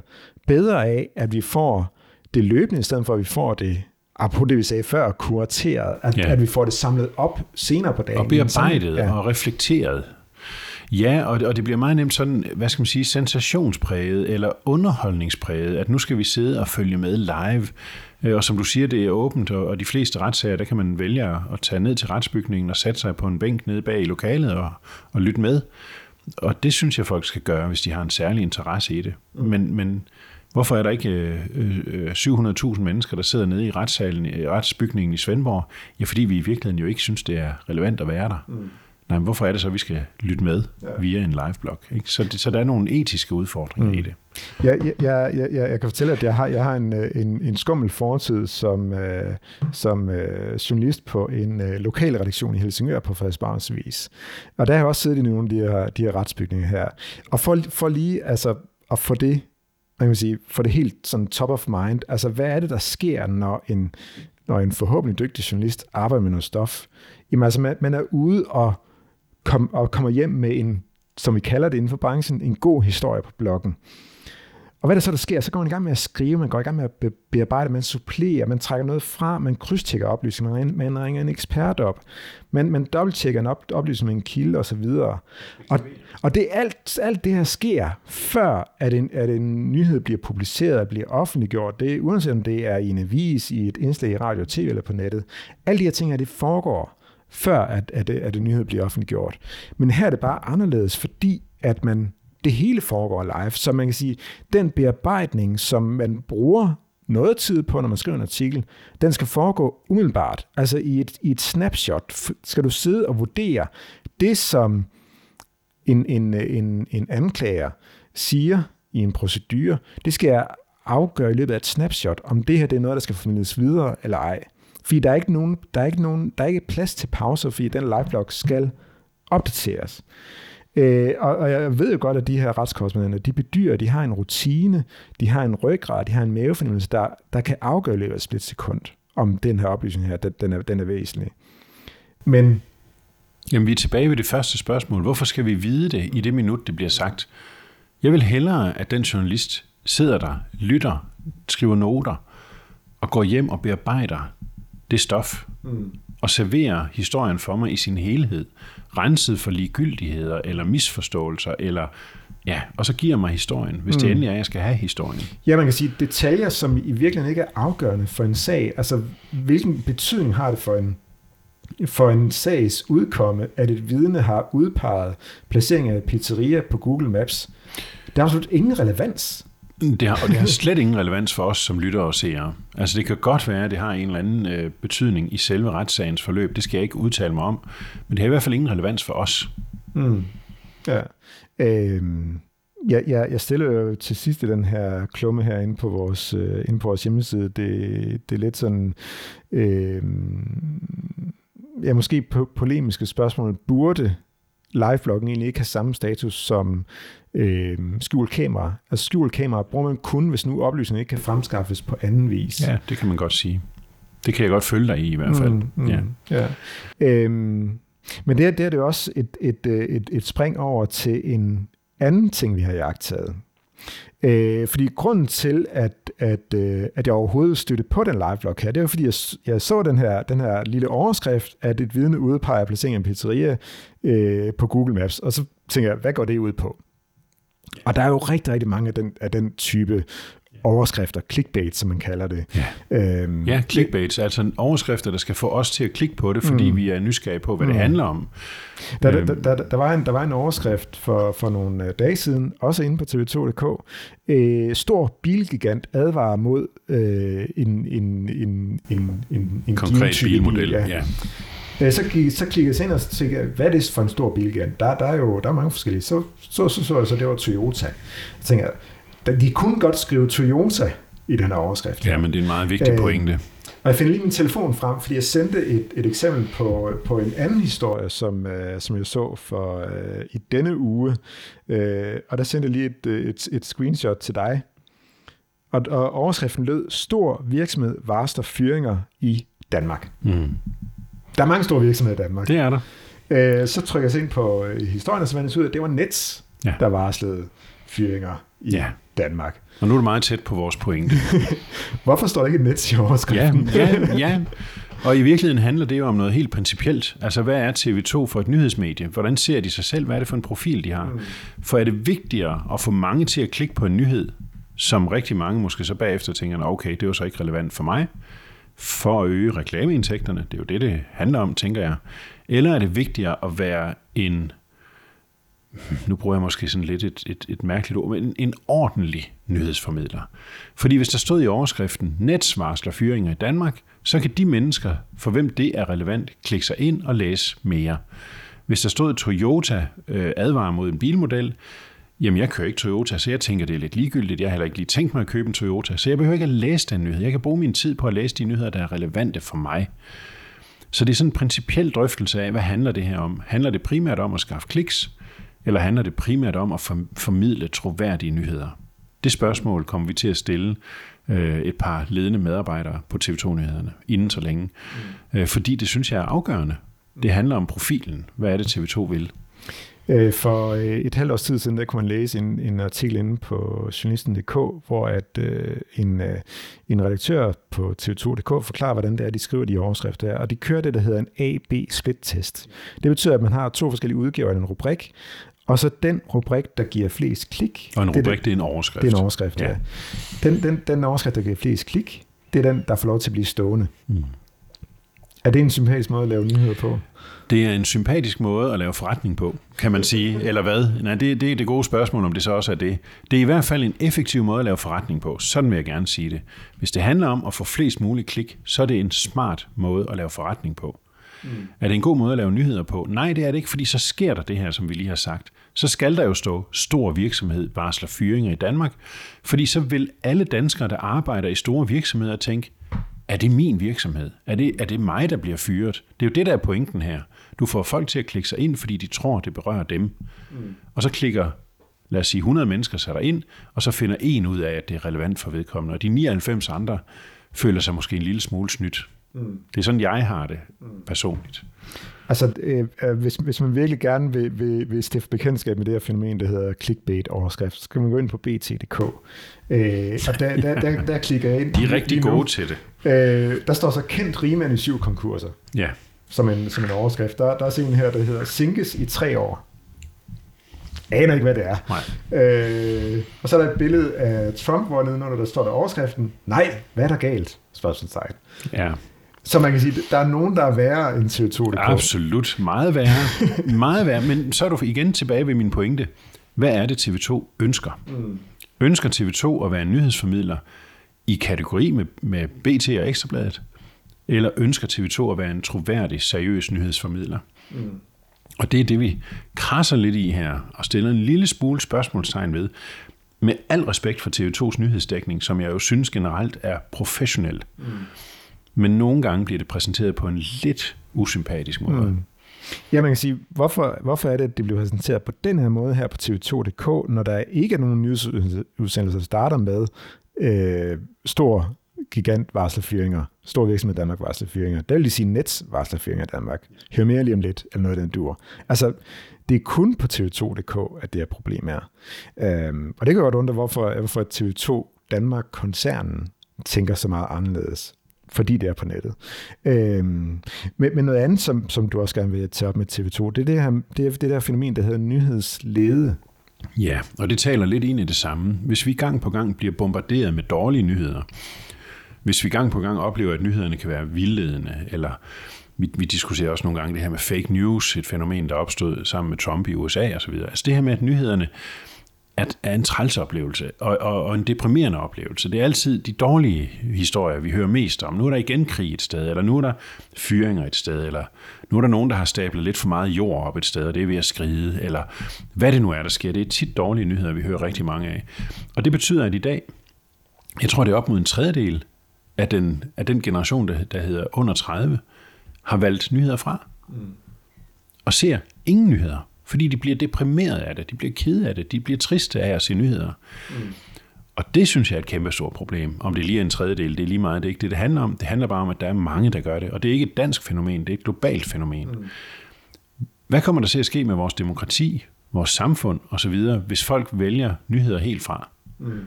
Speaker 2: bedre af, at vi får det løbende, i stedet for at vi får det apropos det, vi sagde før, kurateret, at, ja. at vi får det samlet op senere på dagen.
Speaker 3: Og bearbejdet ja. og reflekteret. Ja, og det, og det bliver meget nemt sådan, hvad skal man sige, sensationspræget eller underholdningspræget, at nu skal vi sidde og følge med live. Øh, og som du siger, det er åbent, og de fleste retssager, der kan man vælge at tage ned til retsbygningen og sætte sig på en bænk nede bag i lokalet og, og lytte med. Og det synes jeg, folk skal gøre, hvis de har en særlig interesse i det. Mm. Men, men hvorfor er der ikke øh, øh, 700.000 mennesker, der sidder nede i retssalen, i retsbygningen i Svendborg? Ja, fordi vi i virkeligheden jo ikke synes, det er relevant at være der. Mm. Nej, men hvorfor er det så, at vi skal lytte med ja. via en live-blog? Ikke? Så, det, så der er nogle etiske udfordringer mm. i det.
Speaker 2: Ja, jeg, jeg, jeg, jeg kan fortælle, at jeg har, jeg har en, en, en skummel fortid som, øh, som øh, journalist på en øh, lokal redaktion i Helsingør på Frederiksbergs Vis. Og der har jeg også siddet i nogle af de her, de her retsbygninger her. Og for, for lige altså, at få det man kan sige, for det helt sådan top of mind, altså hvad er det, der sker, når en, når en forhåbentlig dygtig journalist arbejder med noget stof? Jamen altså, man, man er ude og kom, og kommer hjem med en, som vi kalder det inden for branchen, en god historie på bloggen. Og hvad der så, der sker? Så går man i gang med at skrive, man går i gang med at bearbejde, man supplerer, man trækker noget fra, man krydstjekker oplysninger, man, man ringer en ekspert op, man, man dobbelttjekker en op, oplysning med en kilde osv. Og, og det alt, alt det her sker, før at en, at en nyhed bliver publiceret og bliver offentliggjort. Det, uanset om det er i en avis, i et indslag i radio, tv eller på nettet. Alle de her ting her, det foregår før at, at, at en nyhed bliver offentliggjort. Men her er det bare anderledes, fordi at man det hele foregår live. Så man kan sige, den bearbejdning, som man bruger noget tid på, når man skriver en artikel, den skal foregå umiddelbart. Altså i et, i et snapshot skal du sidde og vurdere det, som en, en, en, en anklager siger i en procedure. Det skal jeg afgøre i løbet af et snapshot, om det her det er noget, der skal formidles videre eller ej. Fordi der er ikke, nogen, der er ikke, nogen, der er ikke plads til pauser, fordi den live skal opdateres. Øh, og, og jeg ved jo godt, at de her retskorrespondenter, de bedyrer, de har en rutine, de har en ryggrad, de har en mavefornemmelse, der, der kan afgøre i løbet af et splitsekund, om den her oplysning her, den, den, er, den er væsentlig. Men
Speaker 3: Jamen, vi er tilbage ved det første spørgsmål. Hvorfor skal vi vide det i det minut, det bliver sagt? Jeg vil hellere, at den journalist sidder der, lytter, skriver noter og går hjem og bearbejder det stof mm. og serverer historien for mig i sin helhed, renset for ligegyldigheder eller misforståelser, eller ja, og så giver mig historien, hvis mm. det endelig er, jeg skal have historien.
Speaker 2: Ja, man kan sige detaljer, som i virkeligheden ikke er afgørende for en sag. Altså, hvilken betydning har det for en for en sags udkomme, at et vidne har udpeget placering af pizzeria på Google Maps. Der er absolut ingen relevans.
Speaker 3: Det har, og det har slet ingen relevans for os som lyttere og seere. Altså det kan godt være, at det har en eller anden øh, betydning i selve retssagens forløb. Det skal jeg ikke udtale mig om. Men det har i hvert fald ingen relevans for os.
Speaker 2: Mm. Ja. Øhm, jeg, jeg, jeg stiller jo til sidst i den her klumme her inde på vores, øh, inde på vores hjemmeside. Det, det er lidt sådan... Øh, ja, måske po- polemiske spørgsmål. Burde live-vloggen egentlig ikke have samme status som øh, skjult kamera. Altså skjult kamera bruger man kun, hvis nu oplysningen ikke kan fremskaffes på anden vis.
Speaker 3: Ja, det kan man godt sige. Det kan jeg godt følge dig i i hvert fald. Mm, mm,
Speaker 2: ja. Ja. Øhm, men det, det er det også et, et, et, et spring over til en anden ting, vi har jagtet. Øh, fordi grunden til, at, at, øh, at jeg overhovedet støtte på den live-vlog her, det var fordi, jeg, jeg så den her, den her lille overskrift, at et vidne udpeger placeringen af en pizzeria øh, på Google Maps, og så tænker jeg, hvad går det ud på? Og der er jo rigtig, rigtig mange af den, af den type overskrifter, clickbait, som man kalder det.
Speaker 3: Ja, øhm, ja clickbait, altså overskrifter, der skal få os til at klikke på det, fordi mm. vi er nysgerrige på, hvad mm. det handler om.
Speaker 2: Der, øhm. der, der, der, var en, der var en overskrift for, for nogle øh, dage siden, også inde på tv2.dk. Øh, stor bilgigant advarer mod øh, en, en, en, en, en, en
Speaker 3: konkret bilmodel. Bil, ja. ja.
Speaker 2: Øh, så, så klikkede jeg ind og tænkte, hvad er det for en stor bilgigant? Der, der er jo der er mange forskellige. Så så, så, så, så det var Toyota. Jeg tænkte, de kunne godt skrive Toyota i den her overskrift.
Speaker 3: Ja, men det er en meget vigtig øh, pointe.
Speaker 2: Og jeg finder lige min telefon frem, fordi jeg sendte et, et eksempel på, på en anden historie, som, uh, som jeg så for uh, i denne uge. Uh, og der sendte jeg lige et, et, et screenshot til dig. Og, og overskriften lød, stor virksomhed varsler fyringer i Danmark. Mm. Der er mange store virksomheder i Danmark.
Speaker 3: Det er
Speaker 2: der. Uh, så trykker jeg ind på historien, og så fandt ud af, at det var Nets, ja. der varslede fyringer i ja. Danmark.
Speaker 3: Og nu er det meget tæt på vores pointe.
Speaker 2: Hvorfor står der ikke Nets i overskriften?
Speaker 3: Ja, ja, ja. Og i virkeligheden handler det jo om noget helt principielt. Altså, hvad er TV2 for et nyhedsmedie? Hvordan ser de sig selv? Hvad er det for en profil, de har? Mm. For er det vigtigere at få mange til at klikke på en nyhed, som rigtig mange måske så bagefter tænker, okay, det er jo så ikke relevant for mig, for at øge reklameindtægterne, det er jo det, det handler om, tænker jeg. Eller er det vigtigere at være en nu bruger jeg måske sådan lidt et, et, et mærkeligt ord, men en, en ordentlig nyhedsformidler. Fordi hvis der stod i overskriften, Nets varsler fyringer i Danmark, så kan de mennesker, for hvem det er relevant, klikke sig ind og læse mere. Hvis der stod Toyota øh, advarer mod en bilmodel, jamen jeg kører ikke Toyota, så jeg tænker, det er lidt ligegyldigt. Jeg har heller ikke lige tænkt mig at købe en Toyota, så jeg behøver ikke at læse den nyhed. Jeg kan bruge min tid på at læse de nyheder, der er relevante for mig. Så det er sådan en principiel drøftelse af, hvad handler det her om? Handler det primært om at skaffe kliks? Eller handler det primært om at formidle troværdige nyheder? Det spørgsmål kommer vi til at stille øh, et par ledende medarbejdere på TV2-nyhederne inden så længe. Mm. Øh, fordi det synes jeg er afgørende. Det handler om profilen. Hvad er det, TV2 vil?
Speaker 2: Øh, for et halvt års tid siden, der kunne man læse en, en artikel inde på journalisten.dk, hvor at øh, en, en redaktør på TV2.dk forklarer, hvordan det er, de skriver de overskrifter her. Og de kører det, der hedder en A-B-split-test. Det betyder, at man har to forskellige udgaver af en rubrik, og så den rubrik, der giver flest klik.
Speaker 3: Og en rubrik, det, det er en overskrift.
Speaker 2: Det er en overskrift, ja. ja. Den, den, den overskrift, der giver flest klik, det er den, der får lov til at blive stående. Mm. Er det en sympatisk måde at lave nyheder på?
Speaker 3: Det er en sympatisk måde at lave forretning på, kan man sige. Eller hvad? Nej, det, det er det gode spørgsmål, om det så også er det. Det er i hvert fald en effektiv måde at lave forretning på. Sådan vil jeg gerne sige det. Hvis det handler om at få flest mulige klik, så er det en smart måde at lave forretning på. Mm. Er det en god måde at lave nyheder på? Nej, det er det ikke, fordi så sker der det her, som vi lige har sagt. Så skal der jo stå stor virksomhed varsler fyringer i Danmark, fordi så vil alle danskere, der arbejder i store virksomheder, tænke, er det min virksomhed? Er det, er det mig, der bliver fyret? Det er jo det, der er pointen her. Du får folk til at klikke sig ind, fordi de tror, det berører dem. Mm. Og så klikker, lad os sige, 100 mennesker sig ind, og så finder en ud af, at det er relevant for vedkommende. Og de 99 andre føler sig måske en lille smule snydt. Mm. Det er sådan, jeg har det personligt.
Speaker 2: Altså, øh, øh, hvis, hvis man virkelig gerne vil, vil, vil stifte bekendtskab med det her fænomen, der hedder clickbait-overskrift, så kan man gå ind på bt.dk. Øh, og der, der, der, der klikker jeg ind.
Speaker 3: De er rigtig gode til det.
Speaker 2: Øh, der står så kendt rigmand i syv konkurser.
Speaker 3: Ja.
Speaker 2: Som en, som en overskrift. Der, der er også en her, der hedder Sinkes i tre år. Aner ikke, hvad det er.
Speaker 3: Nej.
Speaker 2: Øh, og så er der et billede af Trump, hvor nedenunder der står der overskriften, nej, hvad er der galt? Spørgsmålstegn.
Speaker 3: Ja.
Speaker 2: Så man kan sige, der er nogen, der er værre end CO2.
Speaker 3: Absolut. Meget værre. Meget værre. Men så er du igen tilbage ved min pointe. Hvad er det, TV2 ønsker? Mm. Ønsker TV2 at være en nyhedsformidler i kategori med, med BT og Ekstrabladet? Eller ønsker TV2 at være en troværdig, seriøs nyhedsformidler? Mm. Og det er det, vi krasser lidt i her, og stiller en lille smule spørgsmålstegn ved. Med al respekt for TV2's nyhedsdækning, som jeg jo synes generelt er professionel. Mm. Men nogle gange bliver det præsenteret på en lidt usympatisk måde. Mm.
Speaker 2: Ja, man kan sige, hvorfor, hvorfor er det, at det bliver præsenteret på den her måde her på TV2.dk, når der ikke er nogen nyhedsudsendelser, der starter med øh, stor gigant varslerfyringer, stor virksomhed Danmark varslerfyringer. Det vil de sige Nets varslerfyringer i Danmark. Hør mere lige om lidt, eller noget af den dur. Altså, det er kun på TV2.dk, at det her problem er. Øhm, og det kan godt undre, hvorfor, hvorfor TV2 Danmark-koncernen tænker så meget anderledes fordi det er på nettet. Øhm, men, men noget andet, som, som du også gerne vil tage op med TV2, det er det, her, det, er det der fænomen, der hedder nyhedslede.
Speaker 3: Ja, og det taler lidt ind i det samme. Hvis vi gang på gang bliver bombarderet med dårlige nyheder, hvis vi gang på gang oplever, at nyhederne kan være vildledende, eller vi, vi diskuterer også nogle gange det her med fake news, et fænomen, der opstod sammen med Trump i USA osv. Altså det her med, at nyhederne at er en trælsoplevelse og, og, og en deprimerende oplevelse. Det er altid de dårlige historier, vi hører mest om. Nu er der igen krig et sted, eller nu er der fyringer et sted, eller nu er der nogen, der har stablet lidt for meget jord op et sted, og det er ved at skride, eller hvad det nu er, der sker. Det er tit dårlige nyheder, vi hører rigtig mange af. Og det betyder, at i dag, jeg tror, det er op mod en tredjedel af den, af den generation, der, der hedder under 30, har valgt nyheder fra. Mm. Og ser ingen nyheder fordi de bliver deprimeret af det, de bliver kede af det, de bliver triste af at se nyheder. Mm. Og det synes jeg er et kæmpe stort problem. Om det lige er en tredjedel, det er lige meget, det er ikke det, det handler om. Det handler bare om, at der er mange, der gør det. Og det er ikke et dansk fænomen, det er et globalt fænomen. Mm. Hvad kommer der til at ske med vores demokrati, vores samfund osv., hvis folk vælger nyheder helt fra? Mm.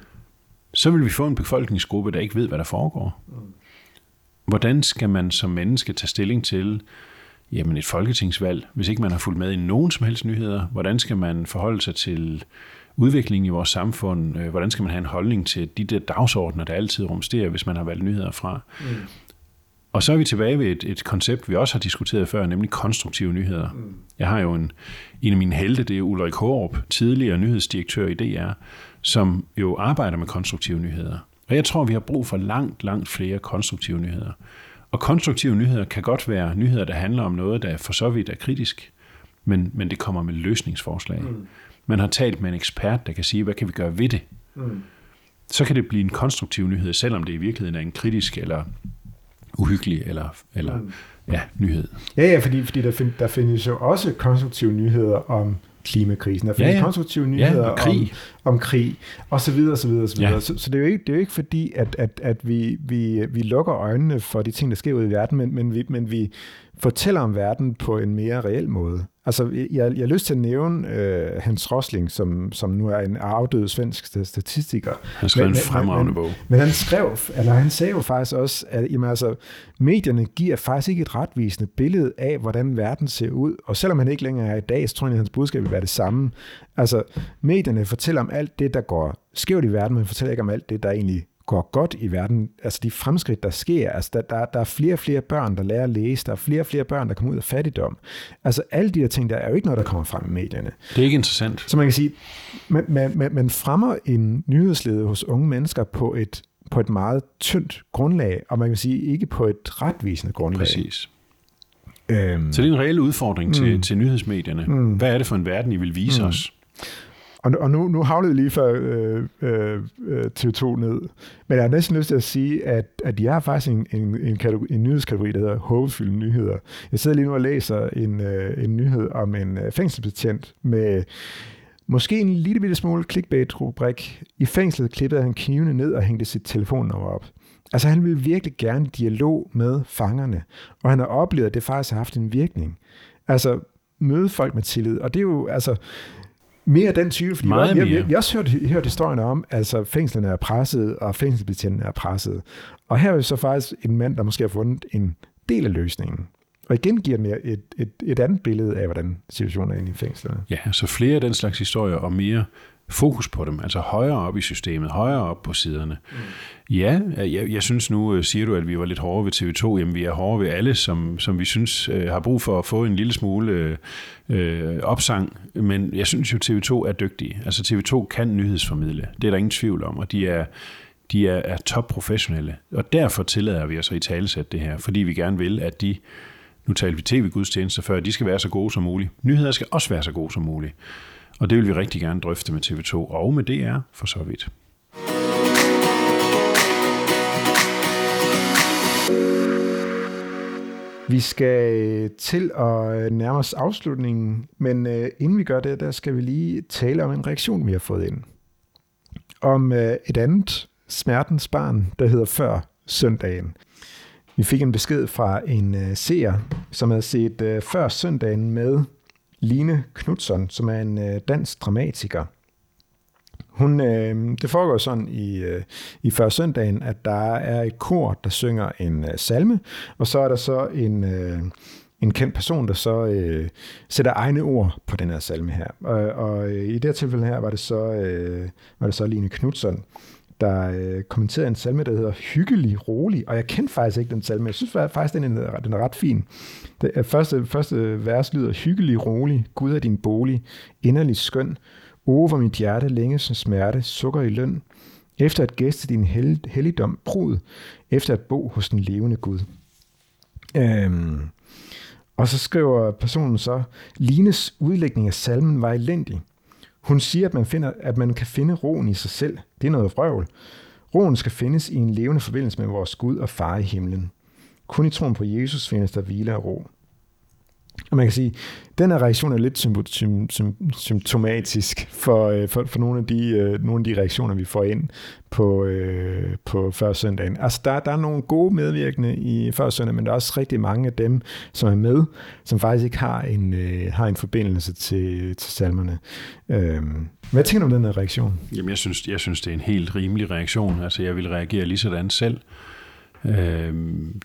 Speaker 3: Så vil vi få en befolkningsgruppe, der ikke ved, hvad der foregår. Mm. Hvordan skal man som menneske tage stilling til, jamen et folketingsvalg, hvis ikke man har fulgt med i nogen som helst nyheder, hvordan skal man forholde sig til udviklingen i vores samfund, øh, hvordan skal man have en holdning til de der dagsordner, der altid rumsterer, hvis man har valgt nyheder fra. Mm. Og så er vi tilbage ved et, et koncept, vi også har diskuteret før, nemlig konstruktive nyheder. Mm. Jeg har jo en, en af mine helte, det er Ulrik Hårup, tidligere nyhedsdirektør i DR, som jo arbejder med konstruktive nyheder. Og jeg tror, vi har brug for langt, langt flere konstruktive nyheder. Og konstruktive nyheder kan godt være nyheder, der handler om noget, der for så vidt er kritisk, men, men det kommer med løsningsforslag. Mm. Man har talt med en ekspert, der kan sige, hvad kan vi gøre ved det? Mm. Så kan det blive en konstruktiv nyhed, selvom det i virkeligheden er en kritisk eller uhyggelig eller, eller mm. ja, nyhed.
Speaker 2: Ja, ja, fordi, fordi der, find, der findes jo også konstruktive nyheder om klimakrisen. Der findes ja, ja. konstruktive nyheder ja, krig. Om, om krig, og så videre, så videre, så videre. Ja. Så, så det, er jo ikke, det er jo ikke fordi, at, at, at vi, vi, vi lukker øjnene for de ting, der sker ude i verden, men, men, vi, men vi fortæller om verden på en mere reel måde. Altså, jeg, jeg har lyst til at nævne øh, Hans Rosling, som, som nu er en afdød svensk statistiker.
Speaker 3: Han skrev en fremragende bog.
Speaker 2: Men han skrev, eller han sagde jo faktisk også, at jamen, altså, medierne giver faktisk ikke et retvisende billede af, hvordan verden ser ud. Og selvom han ikke længere er i dag, så tror jeg, at hans budskab vil være det samme. Altså, medierne fortæller om alt det, der går skævt i verden, men fortæller ikke om alt det, der egentlig går godt i verden, altså de fremskridt, der sker, altså der, der, der er flere og flere børn, der lærer at læse, der er flere og flere børn, der kommer ud af fattigdom. Altså alle de her ting, der er jo ikke noget, der kommer frem i medierne.
Speaker 3: Det er ikke interessant.
Speaker 2: Så man kan sige, man, man, man fremmer en nyhedslede hos unge mennesker på et, på et meget tyndt grundlag, og man kan sige ikke på et retvisende grundlag.
Speaker 3: Præcis. Øhm, så det er en reel udfordring mm, til, til nyhedsmedierne. Mm, Hvad er det for en verden, I vil vise mm. os?
Speaker 2: Og, og nu, nu havlede lige før øh, øh, øh TV2 ned. Men jeg har næsten lyst til at sige, at, at de har faktisk en, en, en, kategori, en nyhedskategori, der hedder håbefyldte nyheder. Jeg sidder lige nu og læser en, øh, en nyhed om en øh, fængselsbetjent med måske en lille bitte smule clickbait-rubrik. I fængslet klippede han knivene ned og hængte sit telefonnummer op. Altså han ville virkelig gerne dialog med fangerne, og han har oplevet, at det faktisk har haft en virkning. Altså møde folk med tillid, og det er jo, altså, mere den type, fordi Meget har, vi, vi har også hørt, hørt historien om, altså fængslerne er presset, og fængselsbetjentene er presset. Og her er så faktisk en mand, der måske har fundet en del af løsningen. Og igen giver mere et, et, et andet billede af, hvordan situationen er inde i fængslerne.
Speaker 3: Ja, så flere af den slags historier, og mere fokus på dem, altså højere op i systemet, højere op på siderne. Mm. Ja, jeg, jeg synes nu, øh, siger du, at vi var lidt hårde ved TV2. Jamen, vi er hårde ved alle, som, som vi synes øh, har brug for at få en lille smule øh, øh opsang. Men jeg synes jo, TV2 er dygtige. Altså, TV2 kan nyhedsformidle. Det er der ingen tvivl om, og de er, de er, er top professionelle. Og derfor tillader vi os at i talesætte det her, fordi vi gerne vil, at de, nu taler vi tv-gudstjenester før, de skal være så gode som muligt. Nyheder skal også være så gode som muligt. Og det vil vi rigtig gerne drøfte med TV2 og med DR for så vidt.
Speaker 2: Vi skal øh, til at øh, nærme os afslutningen, men øh, inden vi gør det, der skal vi lige tale om en reaktion, vi har fået ind. Om et andet smertens barn, der hedder Før søndagen. Vi fik en besked fra en seer, som havde set Før søndagen med Line Knudsen, som er en øh, dansk dramatiker. Hun, øh, det foregår sådan i, øh, i før søndagen, at der er et kor, der synger en øh, salme, og så er der så en, øh, en kendt person, der så øh, sætter egne ord på den her salme her. Og, og øh, i det her tilfælde her var det så, øh, var det så Line Knudsen, der øh, kommenterede en salme, der hedder Hyggelig, rolig, og jeg kendte faktisk ikke den salme. Jeg synes faktisk, den er, den er ret fin. Det er, første, første vers lyder, Hyggelig, rolig, Gud er din bolig, inderlig skøn, over mit hjerte længe som smerte, sukker i løn, efter at gæste din hel, helligdom brud, efter at bo hos den levende Gud. Øhm, og så skriver personen så, Lines udlægning af salmen var elendig. Hun siger, at man, finder, at man kan finde roen i sig selv. Det er noget vrøvl. Roen skal findes i en levende forbindelse med vores Gud og far i himlen. Kun i troen på Jesus findes der hvile og ro. Og man kan sige, den her reaktion er lidt symptomatisk for, øh, for, for nogle, af de, øh, nogle af de reaktioner, vi får ind på, øh, på før søndagen. Altså, der, der er nogle gode medvirkende i før søndag, men der er også rigtig mange af dem, som er med, som faktisk ikke har en, har en forbindelse til, til salmerne. Øhm, hvad tænker du om den her reaktion?
Speaker 3: Jamen, jeg synes, jeg synes, det er en helt rimelig reaktion. Altså, jeg vil reagere lige sådan selv. Øh,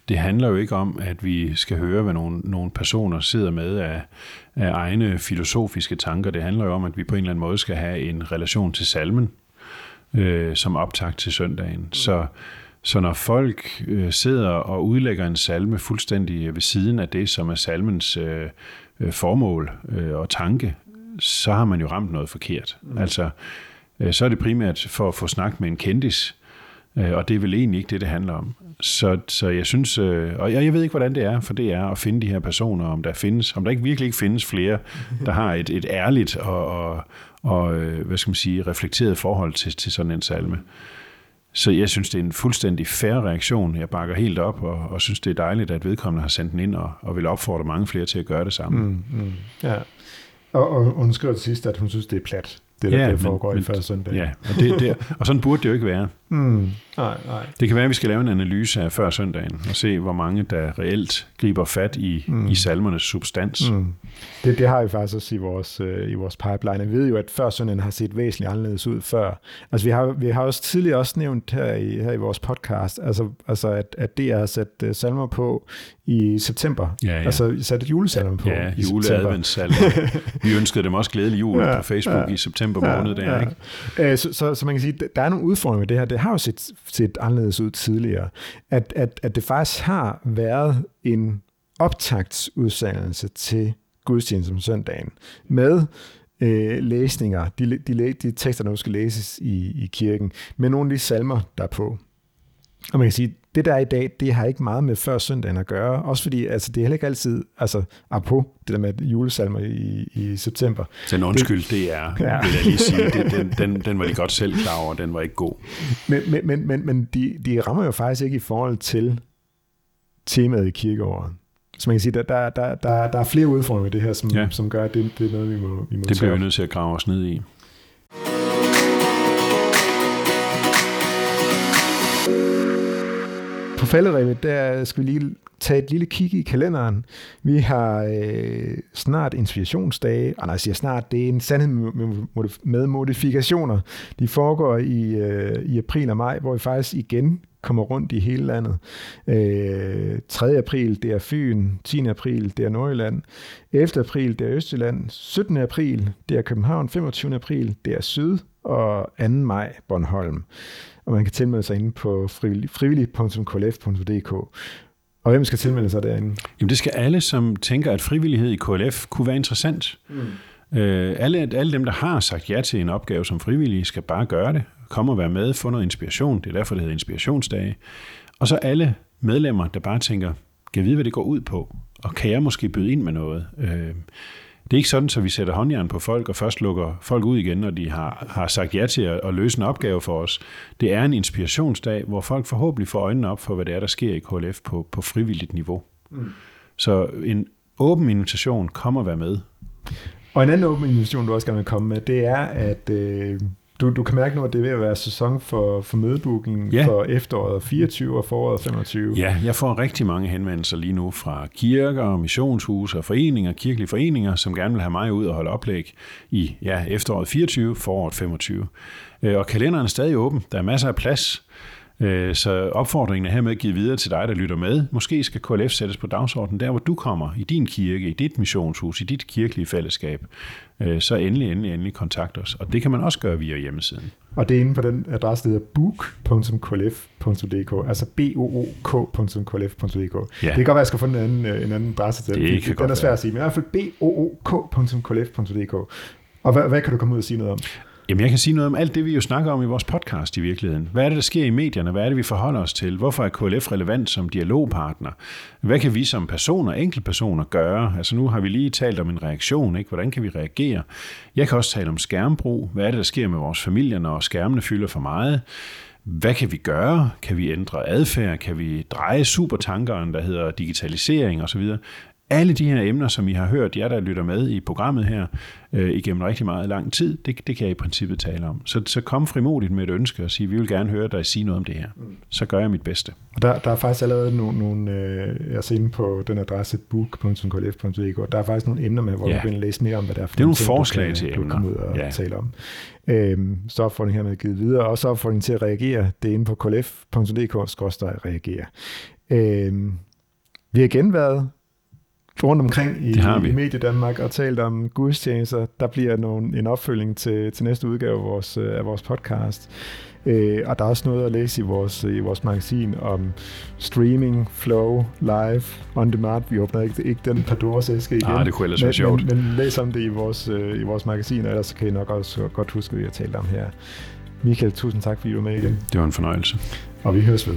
Speaker 3: det handler jo ikke om, at vi skal høre, hvad nogle, nogle personer sidder med af, af egne filosofiske tanker. Det handler jo om, at vi på en eller anden måde skal have en relation til salmen øh, som optakt til søndagen. Så, så når folk øh, sidder og udlægger en salme fuldstændig ved siden af det, som er salmens øh, øh, formål øh, og tanke, så har man jo ramt noget forkert. Mm. Altså, øh, så er det primært for at få snak med en kendis, Øh, og det er vel egentlig ikke det, det handler om. Så, så jeg synes, øh, og jeg, jeg ved ikke, hvordan det er for det er at finde de her personer, om der findes, om der ikke virkelig ikke findes flere, der har et, et ærligt og, og, og øh, hvad skal man sige, reflekteret forhold til, til sådan en salme. Så jeg synes, det er en fuldstændig fair reaktion. Jeg bakker helt op, og, og synes, det er dejligt, at vedkommende har sendt den ind, og, og vil opfordre mange flere til at gøre det samme. Mm, mm.
Speaker 2: Ja. Og, og hun skriver til sidst, at hun synes, det er plat det, der, ja, der foregår men, i første søndag.
Speaker 3: Ja, og, det, det, og sådan burde det jo ikke være.
Speaker 2: Mm, nej, nej.
Speaker 3: Det kan være, at vi skal lave en analyse af før søndagen, og se, hvor mange der reelt griber fat i, mm. i salmernes substans. Mm.
Speaker 2: Det, det har vi faktisk også i vores, øh, i vores pipeline. Vi ved jo, at før søndagen har set væsentligt anderledes ud før. Altså, vi har, vi har også tidligere også nævnt her i, her i vores podcast, altså, altså at, at det er sat uh, salmer på i september. Ja, ja. Altså sat et julesalmer på
Speaker 3: Ja, juleadventssalmer. vi ønskede dem også glædelig jul ja, på Facebook ja, i september måned. Der, ja.
Speaker 2: ikke? Så, så, så man kan sige, der er nogle udfordringer med det her. Det har jo set, set anderledes ud tidligere. At, at, at det faktisk har været en optagtsudsendelse til gudstjenesten om søndagen med øh, læsninger, de, de, de tekster, der nu skal læses i, i kirken, med nogle af de salmer, der er på. Og man kan sige, det der er i dag, det har ikke meget med før søndagen at gøre. Også fordi, altså, det er heller ikke altid, altså, apropos det der med julesalmer i, i september.
Speaker 3: Den undskyld, det, det er, ja. vil jeg lige sige, det, den, den, den var de godt selv klar over, den var ikke god.
Speaker 2: Men, men, men, men, men de, de rammer jo faktisk ikke i forhold til temaet i kirkeåret. Så man kan sige, der, der, der, der, der er flere udfordringer i det her, som, ja. som gør, at det, det er noget, vi må, vi må
Speaker 3: Det bliver vi nødt til at grave os ned i.
Speaker 2: På der skal vi lige tage et lille kig i kalenderen. Vi har øh, snart inspirationsdage, ah, og når jeg siger snart, det er en sandhed med modifikationer. De foregår i, øh, i april og maj, hvor vi faktisk igen kommer rundt i hele landet. Øh, 3. april, det er Fyn. 10. april, det er Nordjylland. 11. april, det er Østjylland. 17. april, det er København. 25. april, det er Syd. Og 2. maj, Bornholm. Og man kan tilmelde sig inde på frivillig.klf.dk. Og hvem skal tilmelde sig derinde?
Speaker 3: Jamen det skal alle, som tænker, at frivillighed i KLF kunne være interessant. Mm. Øh, alle, alle dem, der har sagt ja til en opgave som frivillige, skal bare gøre det. Kom og være med, få noget inspiration. Det er derfor, det hedder inspirationsdage. Og så alle medlemmer, der bare tænker, kan jeg vide, hvad det går ud på? Og kan jeg måske byde ind med noget? Øh, det er ikke sådan, at vi sætter håndjern på folk og først lukker folk ud igen, når de har, har sagt ja til at, at løse en opgave for os. Det er en inspirationsdag, hvor folk forhåbentlig får øjnene op for, hvad det er, der sker i KLF på, på frivilligt niveau. Mm. Så en åben invitation kommer at være med.
Speaker 2: Og en anden åben invitation, du også gerne vil komme med, det er, at øh, du, du kan mærke nu, at det er ved at være sæson for, for mødebooking ja. for efteråret 24 og foråret 25.
Speaker 3: Ja, jeg får rigtig mange henvendelser lige nu fra kirker, missionshuse og foreninger, kirkelige foreninger, som gerne vil have mig ud og holde oplæg i ja, efteråret 24, foråret 25. Øh, og kalenderen er stadig åben. Der er masser af plads. Øh, så opfordringen er hermed givet videre til dig, der lytter med. Måske skal KLF sættes på dagsordenen der, hvor du kommer, i din kirke, i dit missionshus, i dit kirkelige fællesskab. Øh, så endelig, endelig, endelig kontakt os. Og det kan man også gøre via hjemmesiden.
Speaker 2: Og det er inde på den adresse, der hedder book.klf.dk, altså b o o k.klf.dk. Ja. Det kan godt være, at jeg skal få en anden, øh, en anden adresse til.
Speaker 3: Det kan
Speaker 2: den er svær at sige, men i hvert fald b o o k.klf.dk. Og hvad, hvad kan du komme ud og sige noget om?
Speaker 3: Jamen, jeg kan sige noget om alt det, vi jo snakker om i vores podcast i virkeligheden. Hvad er det, der sker i medierne? Hvad er det, vi forholder os til? Hvorfor er KLF relevant som dialogpartner? Hvad kan vi som personer, enkeltpersoner, gøre? Altså nu har vi lige talt om en reaktion, ikke? Hvordan kan vi reagere? Jeg kan også tale om skærmbrug. Hvad er det, der sker med vores familier, når skærmene fylder for meget? Hvad kan vi gøre? Kan vi ændre adfærd? Kan vi dreje supertankeren, der hedder digitalisering osv.? Alle de her emner, som I har hørt, jer der lytter med i programmet her, øh, igennem rigtig meget lang tid, det, det kan jeg i princippet tale om. Så, så kom frimodigt med et ønske og sige, vi vil gerne høre dig sige noget om det her. Så gør jeg mit bedste.
Speaker 2: Og der, der er faktisk allerede nogle, nogle øh, jeg ser inde på den adresse book.klf.dk, der er faktisk nogle emner med, hvor ja. du kan læse mere om, hvad det er
Speaker 3: for det er nogle ting, forslag du kan, til
Speaker 2: du emner. ud og ja. tale om. Øhm, så opfordring hermed givet videre, og så opfordring til at reagere, det er inde på klf.dk-reagere. Øhm, vi har igen været rundt omkring i, i Medie Danmark og talt om gudstjenester. Der bliver nogle, en opfølging til, til næste udgave af vores, øh, af vores podcast. Øh, og der er også noget at læse i vores, i vores magasin om streaming, flow, live, on demand. Vi åbner ikke, ikke den Pandoras æske igen.
Speaker 3: Ah, det kunne ellers være sjovt.
Speaker 2: Men, men læs om det i vores, øh, i vores magasin, og ellers kan I nok også godt huske, hvad vi har talt om her. Michael, tusind tak, fordi du var med igen.
Speaker 3: Det var en fornøjelse.
Speaker 2: Og vi høres ved.